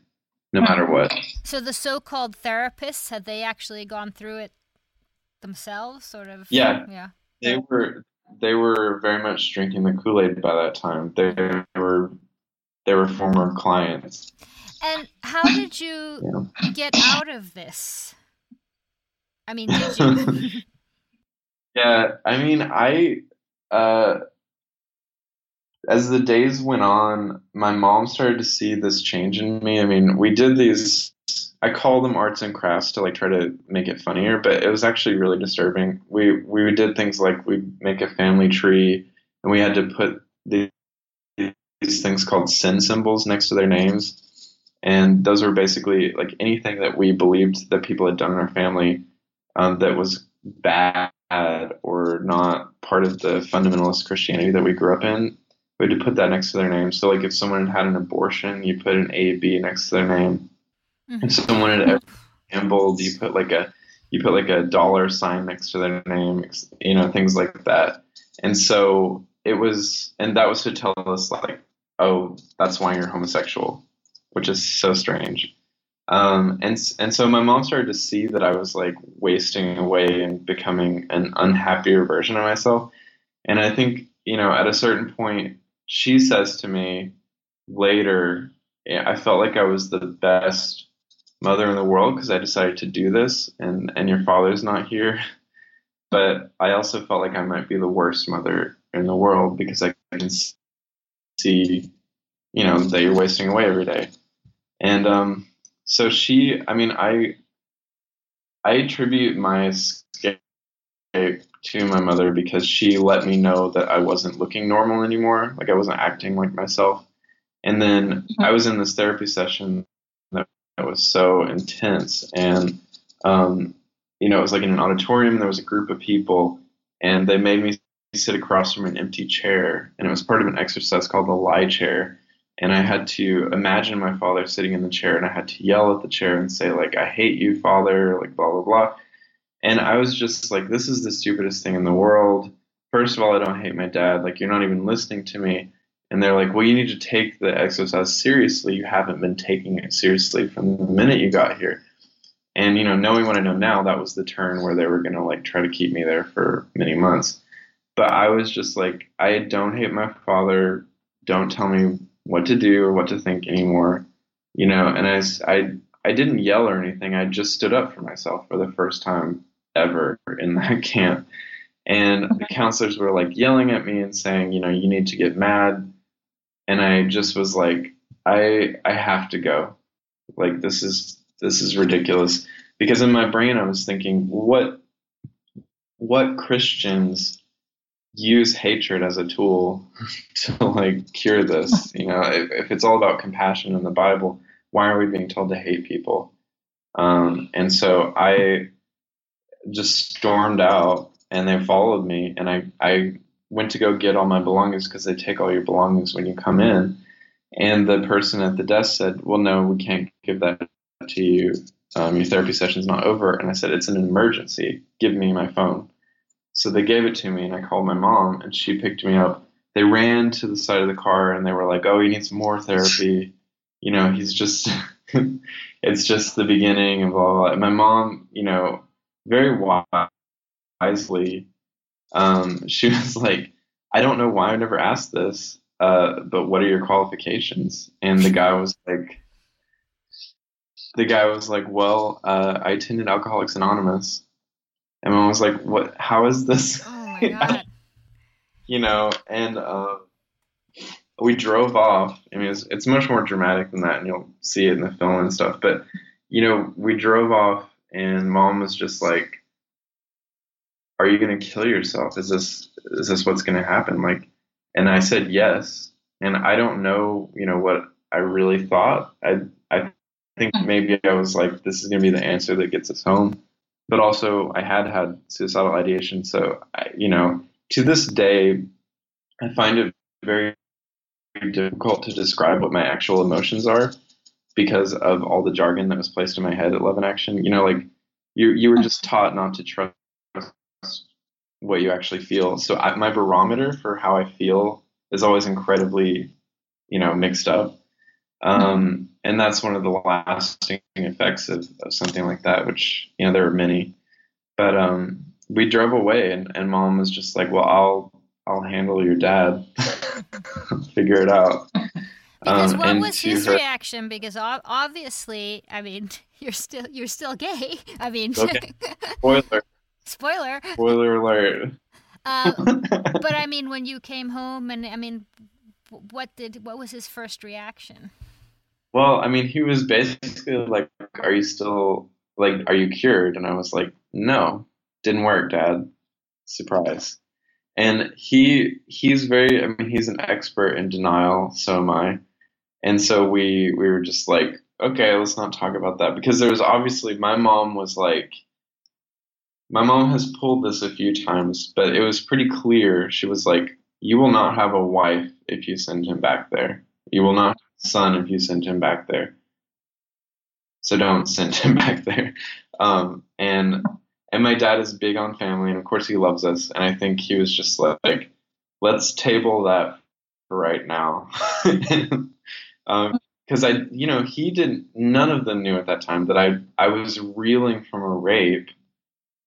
no matter what. So, the so called therapists, had they actually gone through it themselves, sort of? Yeah. Yeah. They were they were very much drinking the Kool Aid by that time. They were they were former clients. And how did you Yeah. get out of this? I mean, did you? <laughs> Yeah, I mean, I uh, as the days went on, my mom started to see this change in me. I mean, we did these. I call them arts and crafts to like try to make it funnier, but it was actually really disturbing. We we did things like we make a family tree, and we had to put the, these things called sin symbols next to their names, and those were basically like anything that we believed that people had done in our family um, that was bad or not part of the fundamentalist Christianity that we grew up in. we had to put that next to their name. So like if someone had had an abortion, you put an A B next to their name. Mm-hmm. If someone had ever gambled, you put like a you put like a dollar sign next to their name, you know, things like that. And so it was, and that was to tell us like, oh, that's why you're homosexual, which is so strange. Um, and and so my mom started to see that I was like wasting away and becoming an unhappier version of myself. And I think you know at a certain point she says to me later, I felt like I was the best mother in the world because I decided to do this, and and your father's not here. <laughs> But I also felt like I might be the worst mother in the world because I can see, you know, that you're wasting away every day. And um, so she, I mean, I I attribute my escape to my mother because she let me know that I wasn't looking normal anymore, like I wasn't acting like myself. And then mm-hmm. I was in this therapy session that was so intense. And, um, you know, it was like in an auditorium, there was a group of people, and they made me sit across from an empty chair. And it was part of an exercise called the lie chair. And I had to imagine my father sitting in the chair, and I had to yell at the chair and say, like, I hate you, father, like, blah, blah, blah. And I was just like, this is the stupidest thing in the world. First of all, I don't hate my dad. Like, you're not even listening to me. And they're like, well, you need to take the exercise seriously. You haven't been taking it seriously from the minute you got here. And, you know, knowing what I know now, that was the turn where they were going to like try to keep me there for many months. But I was just like, I don't hate my father. Don't tell me what to do or what to think anymore. You know, and I, I, I didn't yell or anything. I just stood up for myself for the first time ever in <laughs> that camp. And the counselors were like yelling at me and saying, you know, you need to get mad and I just was like, I I have to go. Like this is this is ridiculous because in my brain I was thinking, what what Christians use hatred as a tool <laughs> to like cure this? You know, if, if it's all about compassion in the Bible, why are we being told to hate people? Um, and so I just stormed out and they followed me and I, I went to go get all my belongings because they take all your belongings when you come in. And the person at the desk said, Well, no, we can't give that to you. Um, your therapy session's not over. And I said, It's an emergency. Give me my phone. So they gave it to me, and I called my mom, and she picked me up. They ran to the side of the car, and they were like, Oh, he needs more therapy. You know, he's just, <laughs> it's just the beginning, and blah, blah. And my mom, you know, very wisely um, <laughs> she was like, I don't know why I never asked this, uh, but what are your qualifications? And the guy was like, the guy was like, well, uh, I attended Alcoholics Anonymous. And I was like, what, how is this? Oh my <laughs> God. you know, and, uh, we drove off. I mean, it's, it's much more dramatic than that, and you'll see it in the film and stuff. But, you know, we drove off, and mom was just like, are you going to kill yourself? Is this is this what's going to happen? Like, and I said yes. And I don't know, you know, what I really thought. I I think maybe I was like, this is going to be the answer that gets us home. But also, I had had suicidal ideation, so I, you know, to this day, I find it very difficult to describe what my actual emotions are because of all the jargon that was placed in my head at Love in Action. You know, like you you were just taught not to trust what you actually feel. So I, my barometer for how I feel is always incredibly, you know, mixed up. Um, and that's one of the lasting effects of, of something like that, which, you know, there are many. But um, we drove away and, and mom was just like, well, I'll, I'll handle your dad, <laughs> figure it out. Because um, what was his her... reaction? Because obviously, I mean, <laughs> you're still you're still gay. <laughs> I mean, okay. spoiler. Spoiler. Spoiler alert. Uh, but I mean, when you came home, and I mean, what did what was his first reaction? Well, I mean, he was basically like, "Are you still like, are you cured?" And I was like, "No, didn't work, Dad. Surprise." And he he's very, I mean, he's an expert in denial. So am I. And so we we were just like, okay, let's not talk about that because there was obviously my mom was like my mom has pulled this a few times, but it was pretty clear. She was like, you will not have a wife if you send him back there. You will not son if you send him back there. So don't <laughs> send him back there. Um, and and my dad is big on family, and of course he loves us. And I think he was just like, let's table that right now. <laughs> um, because I, you know, he didn't. None of them knew at that time that I I was reeling from a rape.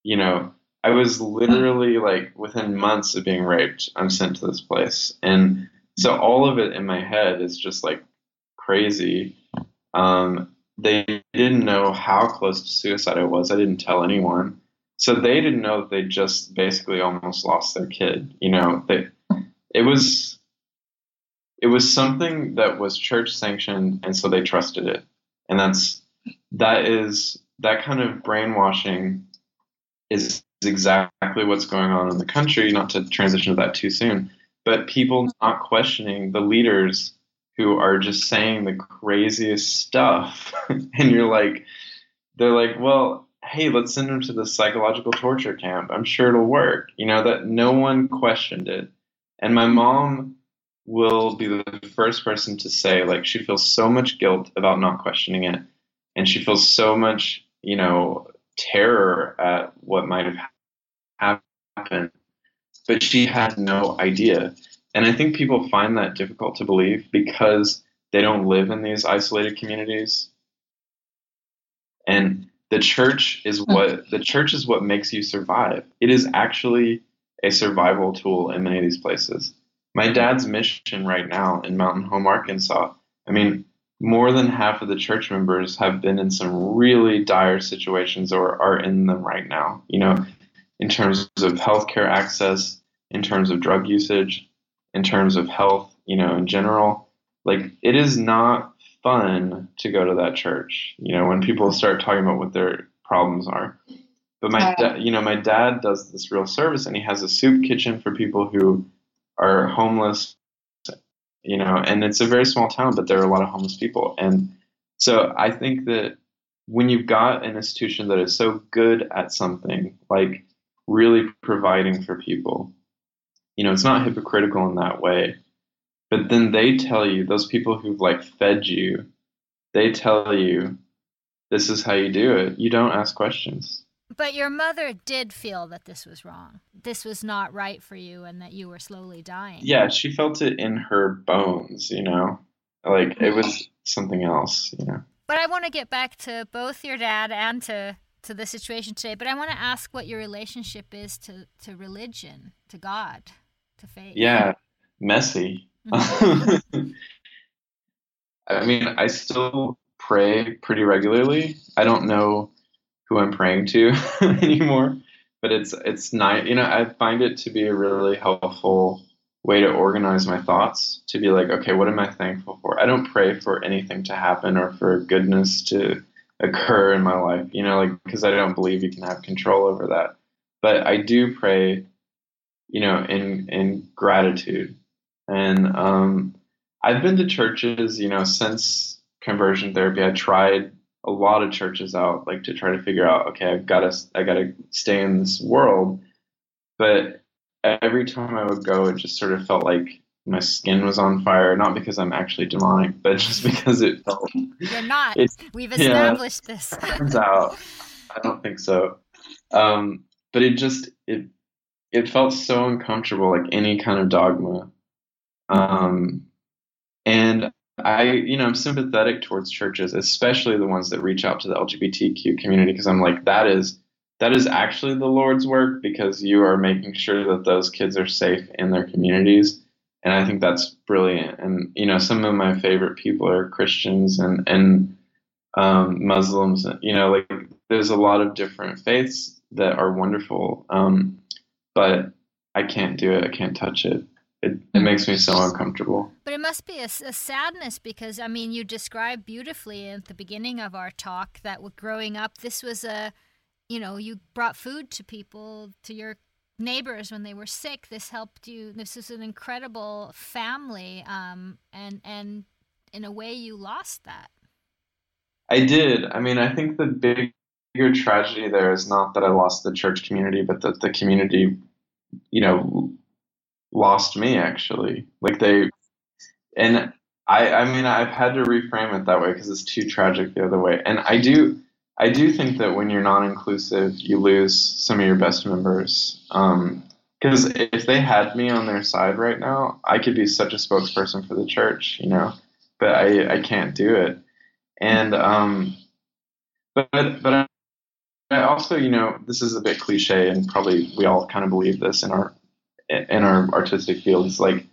You know, I was literally like within months of being raped, I'm sent to this place, and so all of it in my head is just like crazy. Um, they didn't know how close to suicide I was. I didn't tell anyone, so they didn't know that they just basically almost lost their kid. You know, they it was it was something that was church sanctioned and so they trusted it and that's that is that kind of brainwashing is exactly what's going on in the country not to transition to that too soon but people not questioning the leaders who are just saying the craziest stuff. <laughs> And you're like they're like well hey let's send them to the psychological torture camp. I'm sure it'll work. You know that no one questioned it. And my mom will be the first person to say like she feels so much guilt about not questioning it. And she feels so much you know terror at what might have happened. But she had no idea and i think people find that difficult to believe because they don't live in these isolated communities. And the church is hmm. what the church is what makes you survive. It is actually a survival tool in many of these places. My dad's mission right now in Mountain Home, Arkansas, I mean, more than half of the church members have been in some really dire situations or are in them right now, you know, in terms of healthcare access, in terms of drug usage, in terms of health, you know, in general. Like, it is not fun to go to that church, you know, when people start talking about what their problems are. But my, da- you know, my dad does this real service, and he has a soup kitchen for people who are homeless, you know, and it's a very small town, but there are a lot of homeless people. And so I think that when you've got an institution that is so good at something, like really providing for people, you know, it's not mm-hmm. hypocritical in that way. But then they tell you, those people who've like fed you, they tell you, this is how you do it. You don't ask questions. But your mother did feel that this was wrong. This was not right for you and that you were slowly dying. Yeah, she felt it in her bones, you know? Like it was mm-hmm. something else, you know. But I want to get back to both your dad and to to the situation today, but I want to ask what your relationship is to to religion, to God, to faith. Yeah, messy. Mm-hmm. <laughs> I mean, I still pray pretty regularly. I don't know who I'm praying to <laughs> anymore. But it's it's nice, you know. I find it to be a really helpful way to organize my thoughts. To be like, okay, what am I thankful for? I don't pray for anything to happen or for goodness to occur in my life, you know, like because I don't believe you can have control over that. But I do pray, you know, in in gratitude. And um, I've been to churches, you know, since conversion therapy. I tried a lot of churches out like to try to figure out okay i've got to i got to stay in this world. But every time i would go it just sort of felt like my skin was on fire. Not because i'm actually demonic but just <laughs> because it felt you're not. it, we've established yeah, this. turns out i don't think so. Um, but it just it it felt so uncomfortable like any kind of dogma um, and I, you know, I'm sympathetic towards churches, especially the ones that reach out to the LGBTQ community, because I'm like, that is that is actually the Lord's work because you are making sure that those kids are safe in their communities, and I think that's brilliant. And you know, some of my favorite people are Christians and and um, Muslims. You know, like there's a lot of different faiths that are wonderful, um, but I can't do it. I can't touch it it, it makes me so uncomfortable. But it must be a, a, sadness because, I mean, you described beautifully at the beginning of our talk that growing up, this was a, you know, you brought food to people, to your neighbors when they were sick. This helped you. This is an incredible family. Um, and, and in a way, you lost that. I did. I mean, I think the bigger tragedy there is not that I lost the church community, but that the community, you know, lost me actually. Like they, and I, I mean, I've had to reframe it that way because it's too tragic the other way. And I do, I do think that when you're non-inclusive, you lose some of your best members. Because um, if they had me on their side right now, I could be such a spokesperson for the church, you know. But I, I can't do it. And um, but but also, you know, this is a bit cliche, and probably we all kind of believe this in our in our artistic fields. Like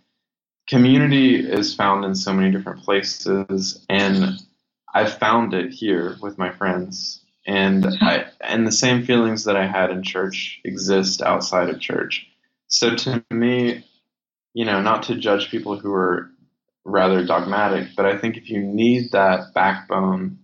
community is found in so many different places, and I found it here with my friends, and I and the same feelings that I had in church exist outside of church. So to me, you know, not to judge people who are rather dogmatic, but I think if you need that backbone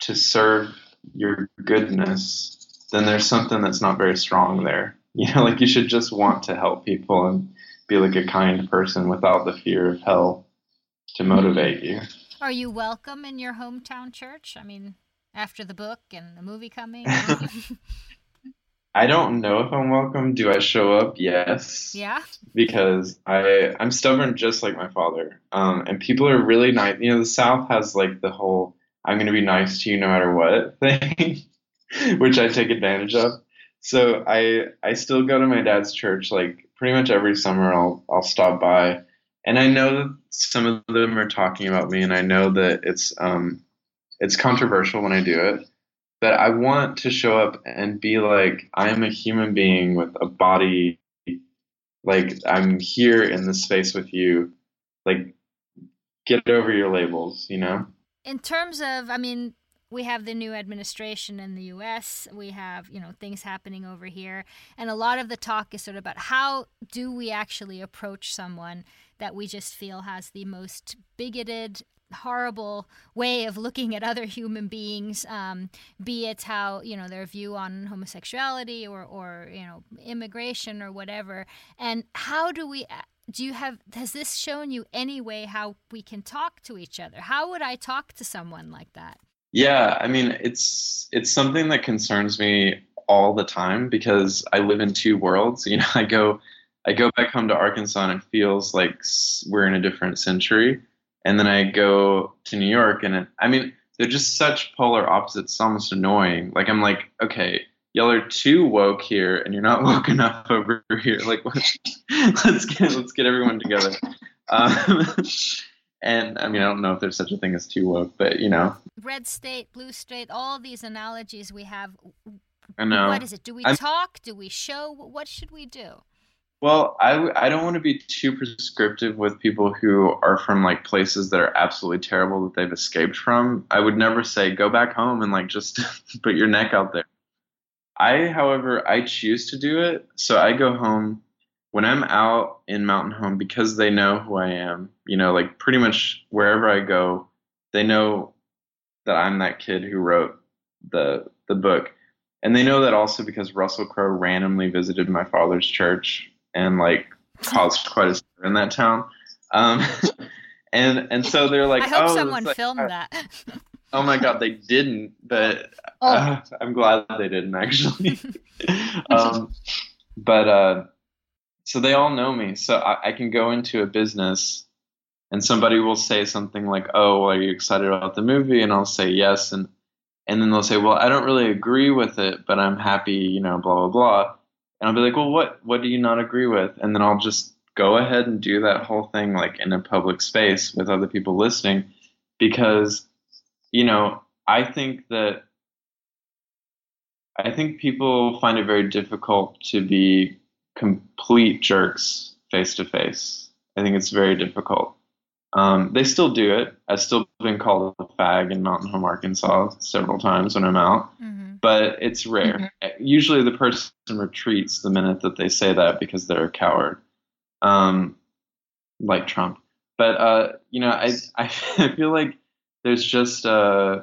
to serve your goodness, then there's something that's not very strong there. You know, <laughs> like you should just want to help people and be like a kind person without the fear of hell to motivate you. Are you welcome in your hometown church? I mean, after the book and the movie coming? <laughs> <laughs> I don't know if I'm welcome. Do I show up? Yes. Yeah. Because I I'm stubborn just like my father. Um, and people are really nice. You know, the South has like the whole I'm going to be nice to you no matter what <laughs> thing, which I take advantage of. So I I still go to my dad's church like pretty much every summer. I'll I'll stop by, and I know that some of them are talking about me, and I know that it's um it's controversial when I do it. But I want to show up and be like I am a human being with a body. Like I'm here in this space with you. Like get over your labels, you know in terms of, I mean, we have the new administration in the US. We have, you know, things happening over here. And a lot of the talk is sort of about how do we actually approach someone that we just feel has the most bigoted, horrible way of looking at other human beings, um, be it how, you know, their view on homosexuality or, or, you know, immigration or whatever. And how do we do you have has this shown you any way how we can talk to each other? How would i talk to someone like that? Yeah i mean it's it's something that concerns me all the time because i live in two worlds you know <laughs> i go i go back home to arkansas and it feels like we're in a different century. And then i go to new york and it, i mean they're just such polar opposites. It's almost annoying. Like i'm like okay y'all are too woke here and you're not <laughs> woke enough over here. Like <laughs> let's get let's get everyone together. Um, <laughs> and i mean i don't know if there's such a thing as too woke but you know. Red state blue state all these analogies we have. I know. What is it? Do we I'm, talk? Do we show? What should we do? Well I, I don't want to be too prescriptive with people who are from like places that are absolutely terrible that they've escaped from. I would never say go back home and like just put your neck out there I, however, I choose to do it. So I go home when I'm out in Mountain Home because they know who I am. You know, like pretty much wherever I go, they know that I'm that kid who wrote the the book. And they know that also because Russell Crowe randomly visited my father's church and like caused quite a stir in that town. Um, <laughs> and and so they're like, I hope oh, someone like, filmed that. <laughs> Oh my god, they didn't, but oh. uh, I'm glad they didn't actually. <laughs> um, but uh, so they all know me, so I, I, can go into a business and somebody will say something like, "Oh, are you excited about the movie?" And I'll say yes, and and then they'll say, "Well, I don't really agree with it, but I'm happy," you know, blah blah blah. And I'll be like, "Well, what what do you not agree with?" And then I'll just go ahead and do that whole thing like in a public space with other people listening because you know, I think that I think people find it very difficult to be complete jerks face to face. I think it's very difficult. Um, they still do it. I've still been called a fag in Mountain Home, Arkansas several times when I'm out, mm-hmm. but it's rare. Mm-hmm. Usually the person retreats the minute that they say that because they're a coward, um, like Trump. But, uh, you know, I, I <laughs> feel like there's just uh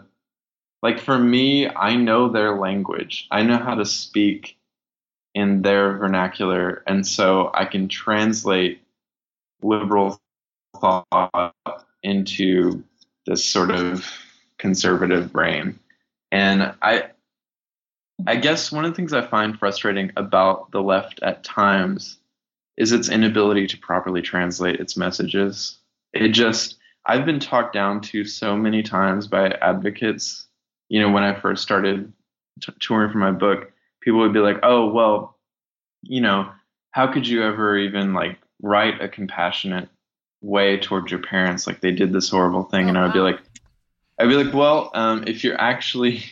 like for me, I know their language. I know how to speak in their vernacular, and so I can translate liberal thought into this sort of conservative brain. And I I guess one of the things I find frustrating about the left at times is its inability to properly translate its messages. It just I've been talked down to so many times by advocates. You know, when I first started t- touring for my book, people would be like, "Oh, well, you know, how could you ever even like write a compassionate way towards your parents? Like they did this horrible thing." Oh, and I would be like, I'd be like, "Well, um, if you're actually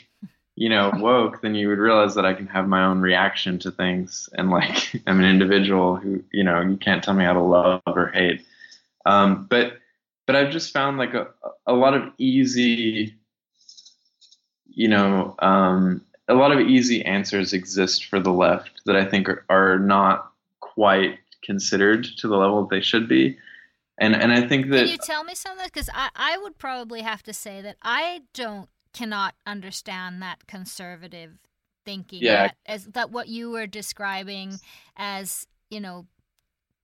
you know, <laughs> woke, then you would realize that I can have my own reaction to things. And like, <laughs> I'm an individual who, you know, you can't tell me how to love or hate. Um, but, but I've just found like a, a lot of easy, you know, um, a lot of easy answers exist for the left that I think are, are not quite considered to the level they should be. And, and I think that. Can you tell me something? Because I, I would probably have to say that I don't cannot understand that conservative thinking yeah. that as that what you were describing as you know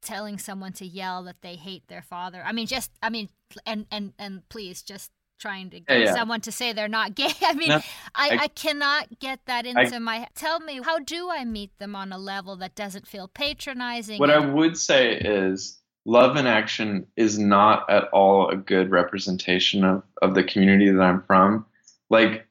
telling someone to yell that they hate their father. I mean just i mean and and and please just trying to get yeah, yeah. someone to say they're not <laughs> gay. I mean no, I, I, I cannot get that into I, my tell me how do i meet them on a level that doesn't feel patronizing what and, i would say is love in action is not at all a good representation of, of the community that i'm from. Like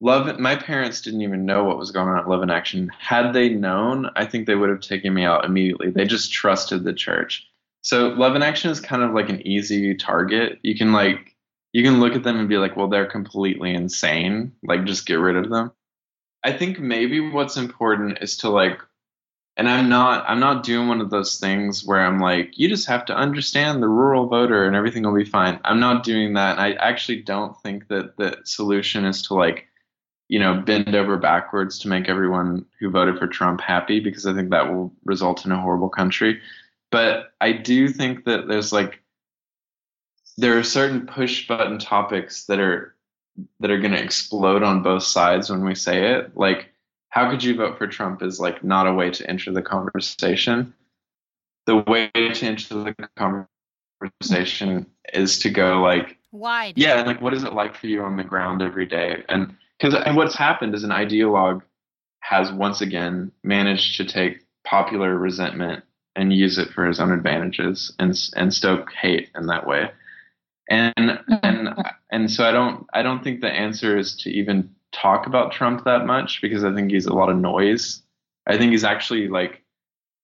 love my parents didn't even know what was going on at love in action. Had they known i think they would have taken me out immediately. They just trusted the church. So love in action is kind of like an easy target. You can like you can look at them and be like well they're completely insane. Like just get rid of them. I think maybe what's important is to like and i'm not i'm not doing one of those things where i'm like you just have to understand the rural voter and everything will be fine. I'm not doing that. I actually don't think that the solution is to like you know bend over backwards to make everyone who voted for trump happy because i think that will result in a horrible country but i do think that there's like there are certain push button topics that are that are going to explode on both sides when we say it like how could you vote for Trump is like not a way to enter the conversation. The way to enter the conversation is to go like why? Yeah, like what is it like for you on the ground every day? And and what's happened is an ideologue has once again managed to take popular resentment and use it for his own advantages and and stoke hate in that way. And mm-hmm. and and so I don't I don't think the answer is to even talk about Trump that much because I think he's a lot of noise. I think he's actually like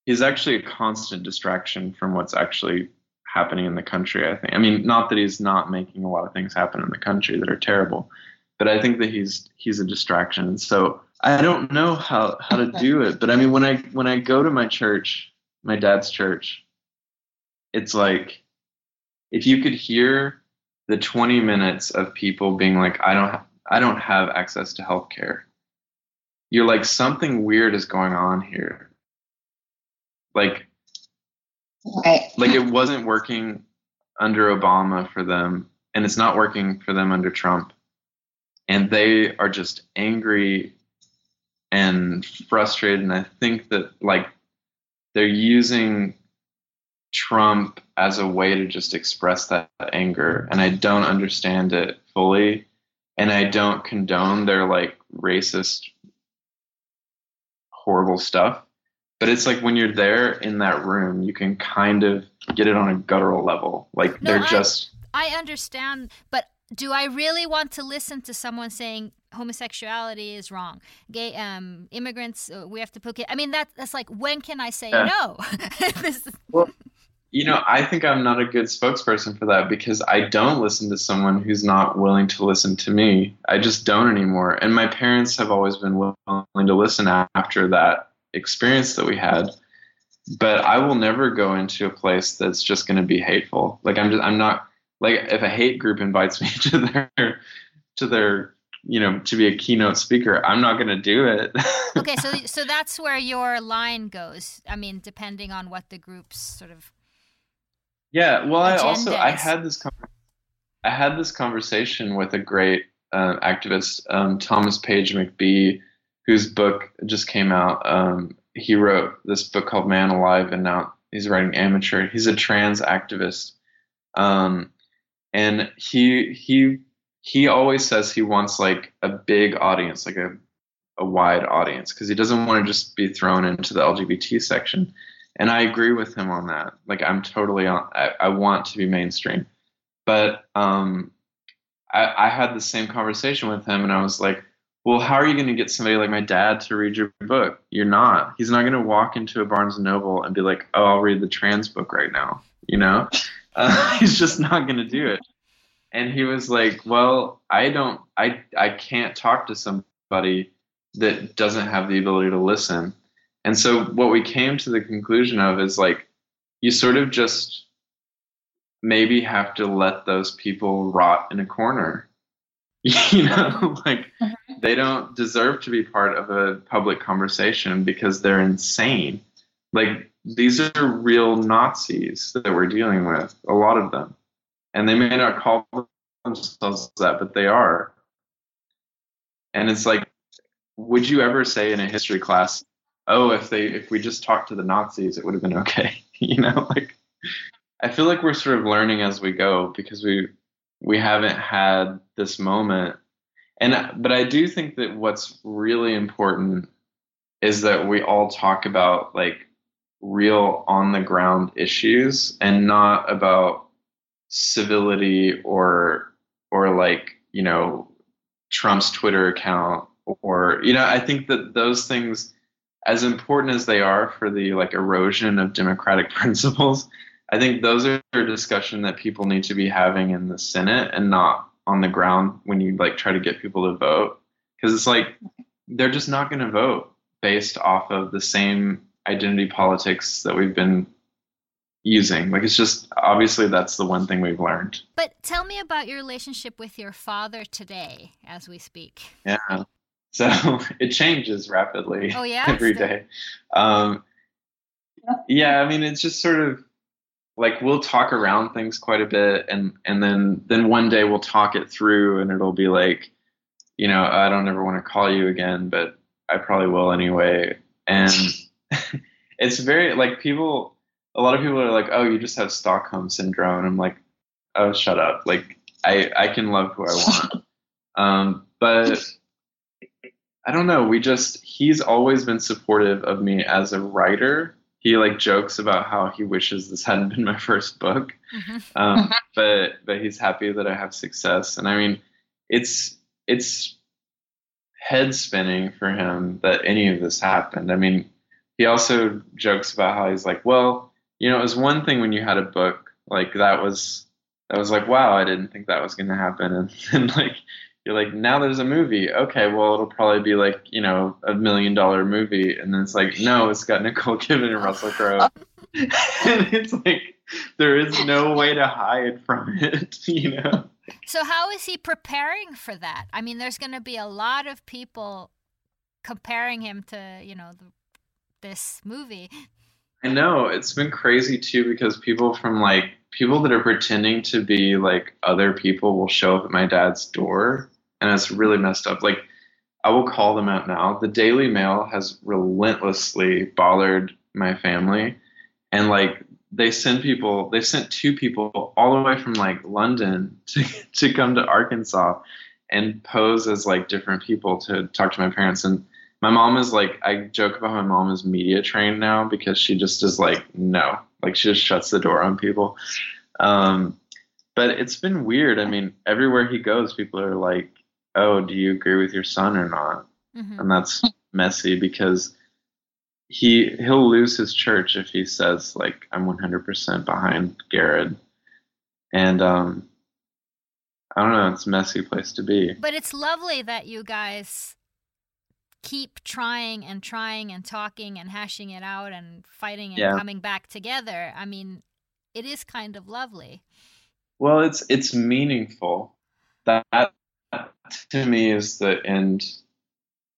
he's actually a constant distraction from what's actually happening in the country. I think. I mean, not that he's not making a lot of things happen in the country that are terrible, but I think that he's he's a distraction. So I don't know how how to do it. But I mean, when I when I go to my church, my dad's church, it's like if you could hear the 20 minutes of people being like, I don't I don't have access to health care. You're like, something weird is going on here. Like, right. like it wasn't working under Obama for them, and it's not working for them under Trump. And they are just angry and frustrated. And I think that, like, they're using Trump as a way to just express that anger. And I don't understand it fully and I don't condone their like racist, horrible stuff. But it's like when you're there in that room, you can kind of get it on a guttural level. Like no, they're I, just. I understand, but do I really want to listen to someone saying homosexuality is wrong? Gay um, immigrants, uh, we have to put it. I mean, that that's like when can I say yeah. no? <laughs> this... well, you know, I think I'm not a good spokesperson for that because I don't listen to someone who's not willing to listen to me. I just don't anymore. And my parents have always been willing to listen after that experience that we had. But I will never go into a place that's just going to be hateful. Like I'm just I'm not like if a hate group invites me <laughs> to their to their you know to be a keynote speaker i'm not going to do it <laughs> okay so so that's where your line goes i mean depending on what the group's sort of yeah, well, I also I had this I had this conversation with a great uh, activist, um, Thomas Page McBee, whose book just came out. Um, he wrote this book called Man Alive, and now he's writing Amateur. He's a trans activist, um, and he he he always says he wants like a big audience, like a a wide audience, because he doesn't want to just be thrown into the LGBT section. and I agree with him on that. Like I'm totally on. I, I want to be mainstream, but um, I, I had the same conversation with him, and I was like, well, how are you going to get somebody like my dad to read your book? You're not. He's not going to walk into a Barnes and Noble and be like, oh, I'll read the trans book right now. You know, uh, <laughs> he's just not going to do it. And he was like, well, I don't, I, I can't talk to somebody that doesn't have the ability to listen. And so what we came to the conclusion of is like, you sort of just maybe have to let those people rot in a corner. <laughs> You know, <laughs> like mm-hmm. they don't deserve to be part of a public conversation because they're insane. Like these are real Nazis that we're dealing with, a lot of them. And they may not call themselves that, but they are. And it's like, would you ever say in a history class, oh, if they if we just talked to the Nazis, it would have been okay? <laughs> you know, like I feel like we're sort of learning as we go because we we haven't had this moment. And but I do think that what's really important is that we all talk about like real on the ground issues and not about civility or or like you know Trump's Twitter account or you know I think that those things as important as they are for the like erosion of democratic <laughs> principles I think those are discussion that people need to be having in the Senate and not on the ground when you like try to get people to vote. Because it's like they're just not going to vote based off of the same identity politics that we've been using. Like it's just obviously that's the one thing we've learned. But tell me about your relationship with your father today as we speak. Yeah. So <laughs> it changes rapidly. Oh yeah. <laughs> every day. Um, yeah, I mean it's just sort of like we'll talk around things quite a bit and and then then one day we'll talk it through and it'll be like you know I don't ever want to call you again but I probably will anyway and <laughs> it's very like people a lot of people are like oh you just have stockholm syndrome. And i'm like oh shut up. Like i i can love who i want. <laughs> Um but i don't know. We just he's always been supportive of me as a writer. He like jokes about how he wishes this hadn't been my first book. Mm-hmm. um, <laughs> but but he's happy that i have success. And i mean it's it's head spinning for him that any of this happened. I mean he also jokes about how he's like, well, you know, it was one thing when you had a book like that was that was like, wow, I didn't think that was going to happen, and <laughs> then like you're like, now there's a movie. Okay, well, it'll probably be like you know a million dollar movie, and then it's like, no, it's got Nicole Kidman and Russell Crowe, oh. <laughs> and it's like there is no way to hide from it, <laughs> you know. So how is he preparing for that? I mean, there's going to be a lot of people comparing him to you know the this movie. I know it's been crazy too because people from like people that are pretending to be like other people will show up at my dad's door, and it's really messed up. Like I will call them out now. The Daily Mail has relentlessly bothered my family, and like they send people. They sent two people all the way from like London <laughs> to to come to Arkansas and pose as like different people to talk to my parents and my mom is like I joke about my mom is media trained now because she just is like no, like she just shuts the door on people. Um, but it's been weird. I mean, everywhere he goes, people are like, "Oh, do you agree with your son or not?" Mm-hmm. And that's messy because he he'll lose his church if he says like I'm 100% behind Garrard. And um, I don't know, it's a messy place to be. But it's lovely that you guys keep trying and trying and talking and hashing it out and fighting and yeah. coming back together, I mean, it is kind of lovely. Well, it's it's meaningful. That to me is the end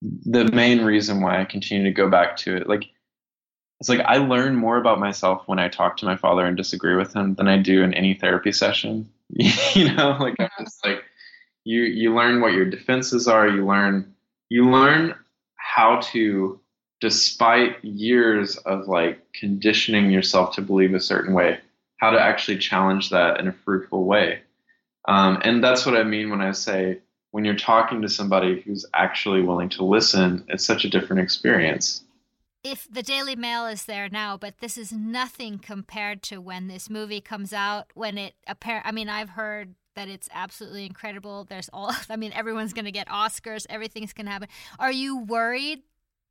the main reason why I continue to go back to it. Like it's like I learn more about myself when I talk to my father and disagree with him than I do in any therapy session. <laughs> you know, like I'm just mm-hmm. like you you learn what your defenses are, you learn you learn how to despite years of like conditioning yourself to believe a certain way how to actually challenge that in a fruitful way um, and that's what i mean when i say when you're talking to somebody who's actually willing to listen it's such a different experience if the Daily Mail is there now, but this is nothing compared to when this movie comes out. When it apparent, I mean, I've heard that it's absolutely incredible. There's all, <laughs> I mean, everyone's going to get Oscars. Everything's going to happen. Are you worried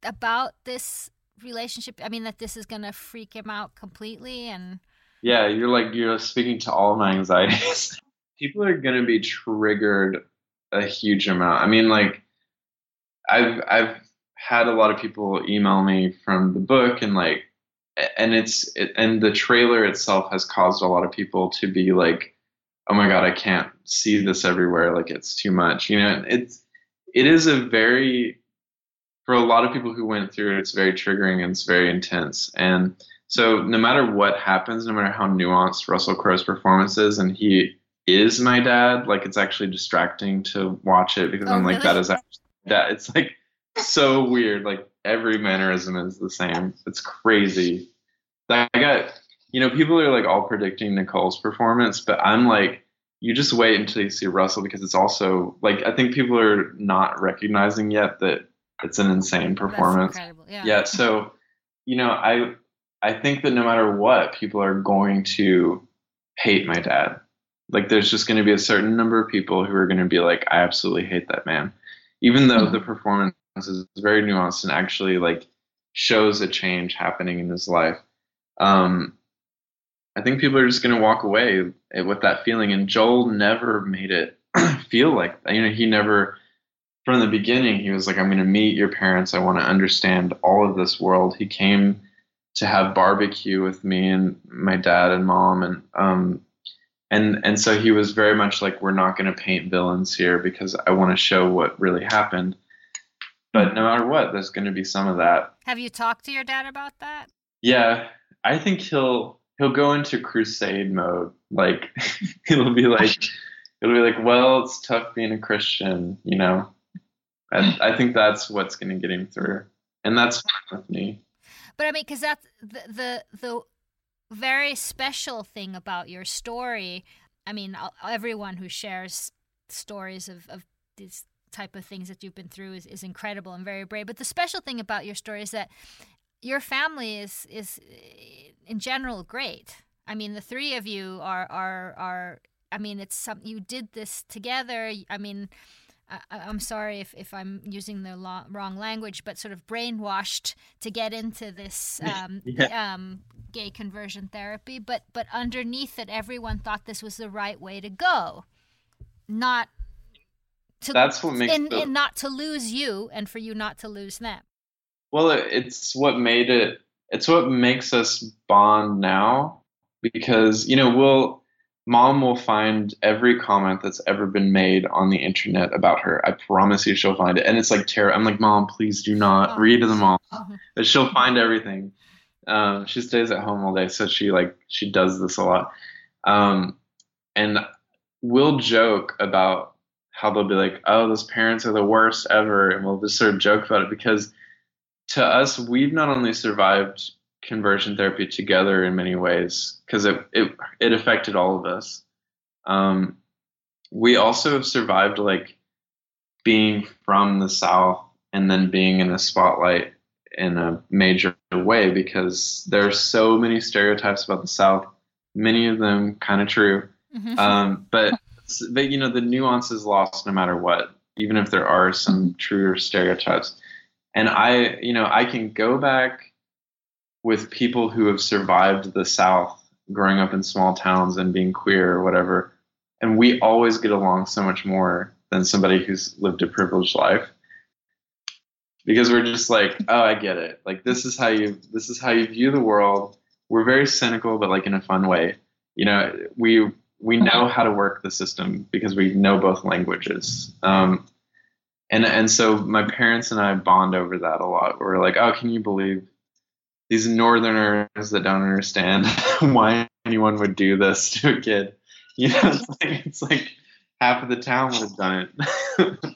about this relationship? I mean, that this is going to freak him out completely and. Yeah, you're like you're speaking to all my anxieties. <laughs> People are going to be triggered a huge amount. I mean, like I've I've had a lot of people email me from the book and like and it's it, and the trailer itself has caused a lot of people to be like oh my god i can't see this everywhere like it's too much you know it's it is a very for a lot of people who went through it it's very triggering and it's very intense and so no matter what happens no matter how nuanced russell crowe's performance is and he is my dad like it's actually distracting to watch it because Oh, i'm like really? that is actually that it's like so weird. Like every mannerism is the same. It's crazy. I got, you know, people are like all predicting Nicole's performance, but I'm like, you just wait until you see Russell because it's also like I think people are not recognizing yet that it's an insane performance. incredible, yeah. Yeah. So, you know, I I think that no matter what, people are going to hate my dad. Like there's just going to be a certain number of people who are going to be like, I absolutely hate that man, even though the performance is very nuanced and actually like shows a change happening in his life. Um, I think people are just going to walk away with that feeling. And Joel never made it <clears throat> feel like that. You know, he never, from the beginning, he was like, I'm going to meet your parents. I want to understand all of this world. He came to have barbecue with me and my dad and mom. And, um, and, and so he was very much like, we're not going to paint villains here because I want to show what really happened. But no matter what, there's going to be some of that. Have you talked to your dad about that? Yeah, I think he'll he'll go into crusade mode. Like <laughs> it'll be like it'll be like, well, it's tough being a Christian, you know. I I think that's what's going to get him through, and that's fine with me. But I mean, because that's the, the the very special thing about your story. I mean, everyone who shares stories of, of these type of things that you've been through is, is incredible and very brave. But the special thing about your story is that your family is is uh, in general great. I mean, the three of you are are are. I mean, it's some you did this together. I mean. I, I'm sorry if, if I'm using the lo- wrong language, but sort of brainwashed to get into this um, <laughs> Yeah. um, gay conversion therapy. But but underneath it, everyone thought this was the right way to go, not to That's what makes and, the- and not to lose you, and for you not to lose them. Well, it's what made it. It's what makes us bond now, because you know we'll. Mom will find every comment that's ever been made on the internet about her. I promise you, she'll find it, and it's like terror. I'm like, Mom, please do not read them all. But she'll find everything. Um, she stays at home all day, so she like she does this a lot. Um, and we'll joke about how they'll be like, "Oh, those parents are the worst ever," and we'll just sort of joke about it because to us, we've not only survived conversion therapy together in many ways because it, it it affected all of us. Um, we also have survived like being from the South and then being in the spotlight in a major way because there are so many stereotypes about the South, many of them kind of true. Um, but but you know the nuance is lost no matter what, even if there are some truer stereotypes. And I, you know, I can go back with people who have survived the South, growing up in small towns and being queer or whatever, and we always get along so much more than somebody who's lived a privileged life because we're just like, oh, I get it. Like this is how you this is how you view the world. We're very cynical, but like in a fun way. You know, we we know how to work the system because we know both languages. Um, and and so my parents and I bond over that a lot. We're like, oh, can you believe these Northerners that don't understand <laughs> why anyone would do this <laughs> to a kid? You know, it's like it's like half of the town would have done it. <laughs>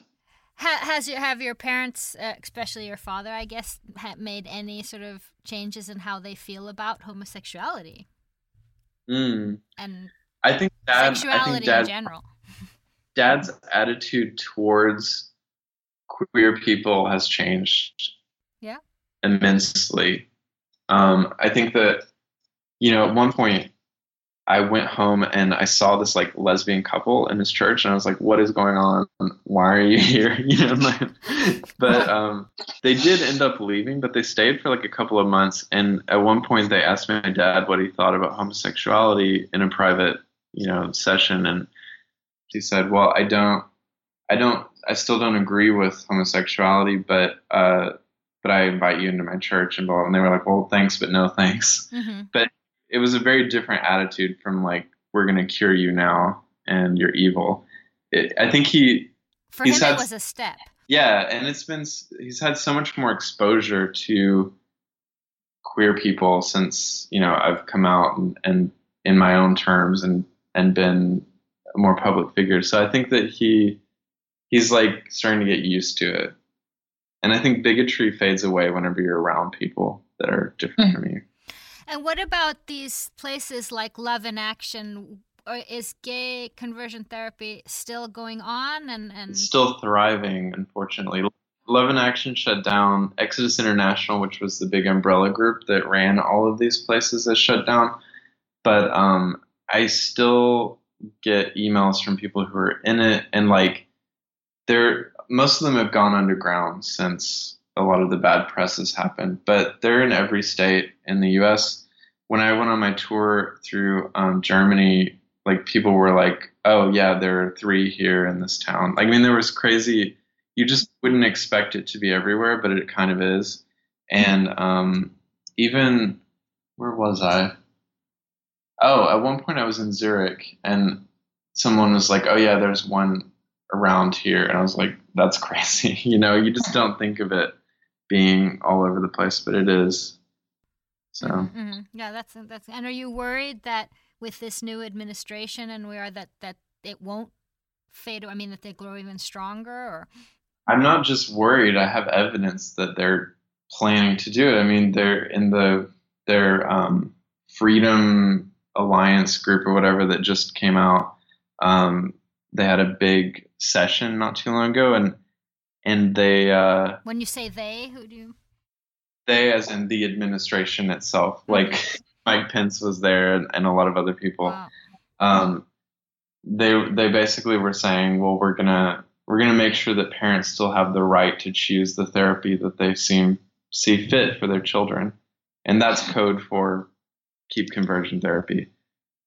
Has your have your parents, uh, especially your father, I guess, made any sort of changes in how they feel about homosexuality mm. and I think dad. I sexuality think dad, in general? dad's attitude towards queer people has changed. Yeah. immensely. Um, I think that, you know, at one point I went home and I saw this like lesbian couple in his church, and I was like, "What is going on? Why are you <laughs> here?" <laughs> You know, like, but <laughs> um, they did end up leaving, but they stayed for like a couple of months. And at one point, they asked my dad what he thought about homosexuality in a private, you know, session, and he said, "Well, I don't, I don't, I still don't agree with homosexuality, but." Uh, but I invite you into my church and blah, and they were like, well, thanks, but no thanks. Mm-hmm. But it was a very different attitude from like, we're going to cure you now and you're evil. It, I think he, For him, had, it was a step. yeah, and it's been, he's had so much more exposure to queer people since, you know, I've come out and, and in my own terms and, and been a more public figure. So I think that he, he's like starting to get used to it and I think bigotry fades away whenever you're around people that are different from you. And what about these places like Love in Action? Or is gay conversion therapy still going on? And, and It's still thriving, unfortunately. Love in Action shut down. Exodus International, which was the big umbrella group that ran all of these places, has shut down. But um, I still get emails from people who are in it, and like, they're most of them have gone underground since a lot of the bad press has happened, but they're in every state in the U.S. When I went on my tour through um, Germany, like people were like, "Oh yeah, there are three here in this town." Like, I mean, there was crazy. You just wouldn't expect it to be everywhere, but it kind of is. And um, even where was I? Oh, at one point I was in Zurich, and someone was like, "Oh yeah, there's one around here," and I was like, "That's <laughs> crazy." you know, you just don't think of it being all over the place, but it is. So Mhm. yeah, that's that's. And are you worried that with this new administration and we are that that it won't fade? I mean, that they grow even stronger, or I'm not just worried. I have evidence that they're planning to do it. I mean, they're in the their um, Freedom Alliance group or whatever that just came out. Um, they had a big session not too long ago, and and they uh, when you say they, who do you? they as in the administration itself, like <laughs> Mike Pence was there and, and a lot of other people. Wow. Um, they they basically were saying, well, we're gonna we're gonna make sure that parents still have the right to choose the therapy that they seem see fit for their children, and that's code for keep conversion therapy.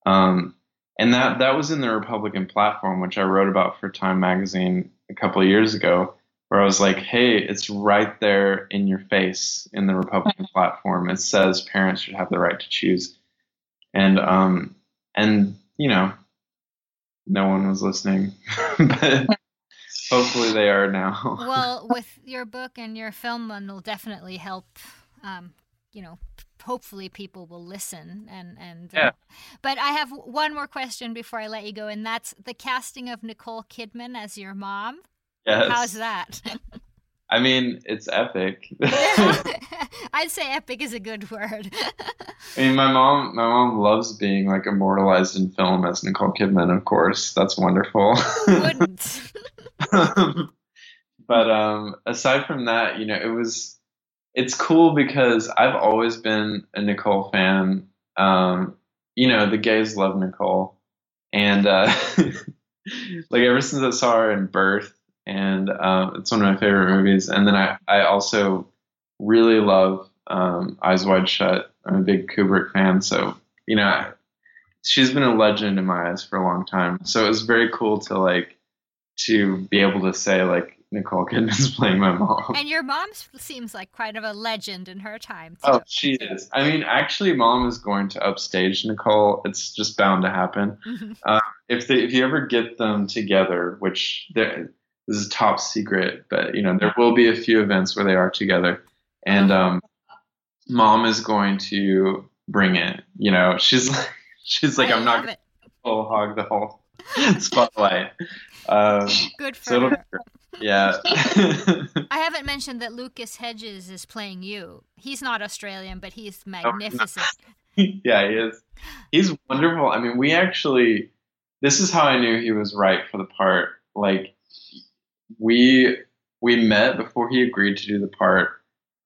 Um, and that that was in the Republican platform, which I wrote about for Time Magazine a couple of years ago, where I was like, "Hey, it's right there in your face in the Republican platform. It says parents should have the right to choose." And um, and you know, no one was listening, <laughs> but hopefully they are now. well, <laughs> with your book and your film, one will definitely help. Um, you know, hopefully people will listen and and. Yeah. Uh, but I have one more question before I let you go, and that's the casting of Nicole Kidman as your mom. Yes. How's that? I mean, it's epic. <laughs> <laughs> I'd say epic is a good word. I mean, my mom, my mom loves being like immortalized in film as Nicole Kidman. Of course, that's wonderful. Wouldn't. <laughs> but um, aside from that, you know, it was, it's cool because I've always been a Nicole fan. Um, you know, the gays love Nicole, and uh, <laughs> like ever since I saw her in Birth, and um, it's one of my favorite movies. And then I, I also really love um, Eyes Wide Shut. I'm a big Kubrick fan, so you know, she's been a legend in my eyes for a long time. So it was very cool to like to be able to say like Nicole Kidman's <laughs> playing my mom. And your mom seems like quite of a legend in her time. Too. Oh, she is. I mean, actually, mom is going to upstage Nicole. It's just bound to happen. Uh, if they, if you ever get them together, which this is top secret, but you know there will be a few events where they are together, and um, mom is going to bring it. You know, she's like, <laughs> she's like, I I'm not going to hog the whole <laughs> spotlight. Um, Good for so her. Yeah. <laughs> I haven't mentioned that Lucas Hedges is playing you. He's not Australian, but he's magnificent. <laughs> yeah, he is. He's wonderful. I mean, we actually, this is how I knew he was right for the part. Like, we we met before he agreed to do the part,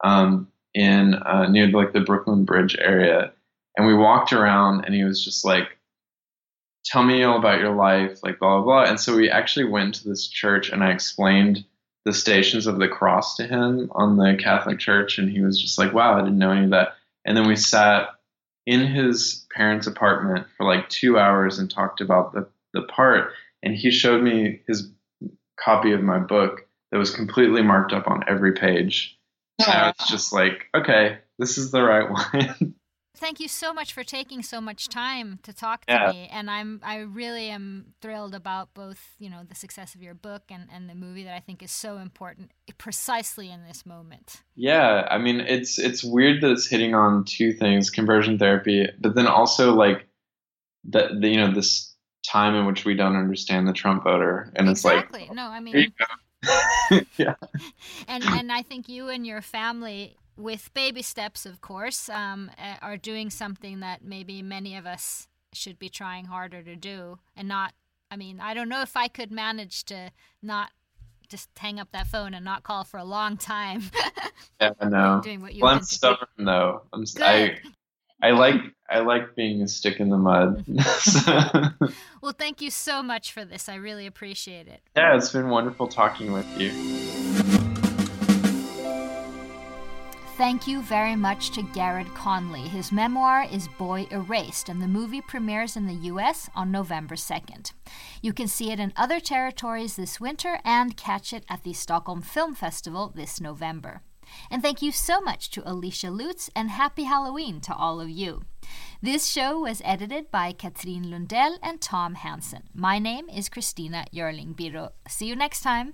um, in uh, near like the Brooklyn Bridge area, and we walked around, and he was just like, "Tell me all about your life," like blah blah blah. And so we actually went to this church, and I explained the Stations of the Cross to him on the Catholic Church, and he was just like, "Wow, I didn't know any of that." And then we sat in his parents' apartment for like two hours and talked about the the part, and he showed me his copy of my book that was completely marked up on every page. So I was just like, okay, this is the right <laughs> one. Thank you so much for taking so much time to talk to Yeah. me, and I'm I really am thrilled about both you know the success of your book and and the movie that I think is so important precisely in this moment. yeah, I mean, it's it's weird that it's hitting on two things: conversion therapy, but then also like the, the you know this time in which we don't understand the Trump voter, and it's like, Exactly. No, I mean, <laughs> yeah. <laughs> and and I think you and your family, with baby steps, of course, um, are doing something that maybe many of us should be trying harder to do, and not. I mean, I don't know if I could manage to not just hang up that phone and not call for a long time. <laughs> Yeah, I know. <laughs> Doing what you've well, I'm stubborn though. I'm s- I <laughs> I like I like being a stick in the mud. Well, thank you so much for this. I really appreciate it. yeah, it's been wonderful talking with you. Thank you very much to Garrard Conley. His memoir is Boy Erased, and the movie premieres in the US on November 2nd. You can see it in other territories this winter and catch it at the Stockholm Film Festival this November. And thank you so much to Alicia Lutes, and happy Halloween to all of you. This show was edited by Katrin Lundell and Tom Hansen. My name is Christina Yerling Biro. See you next time.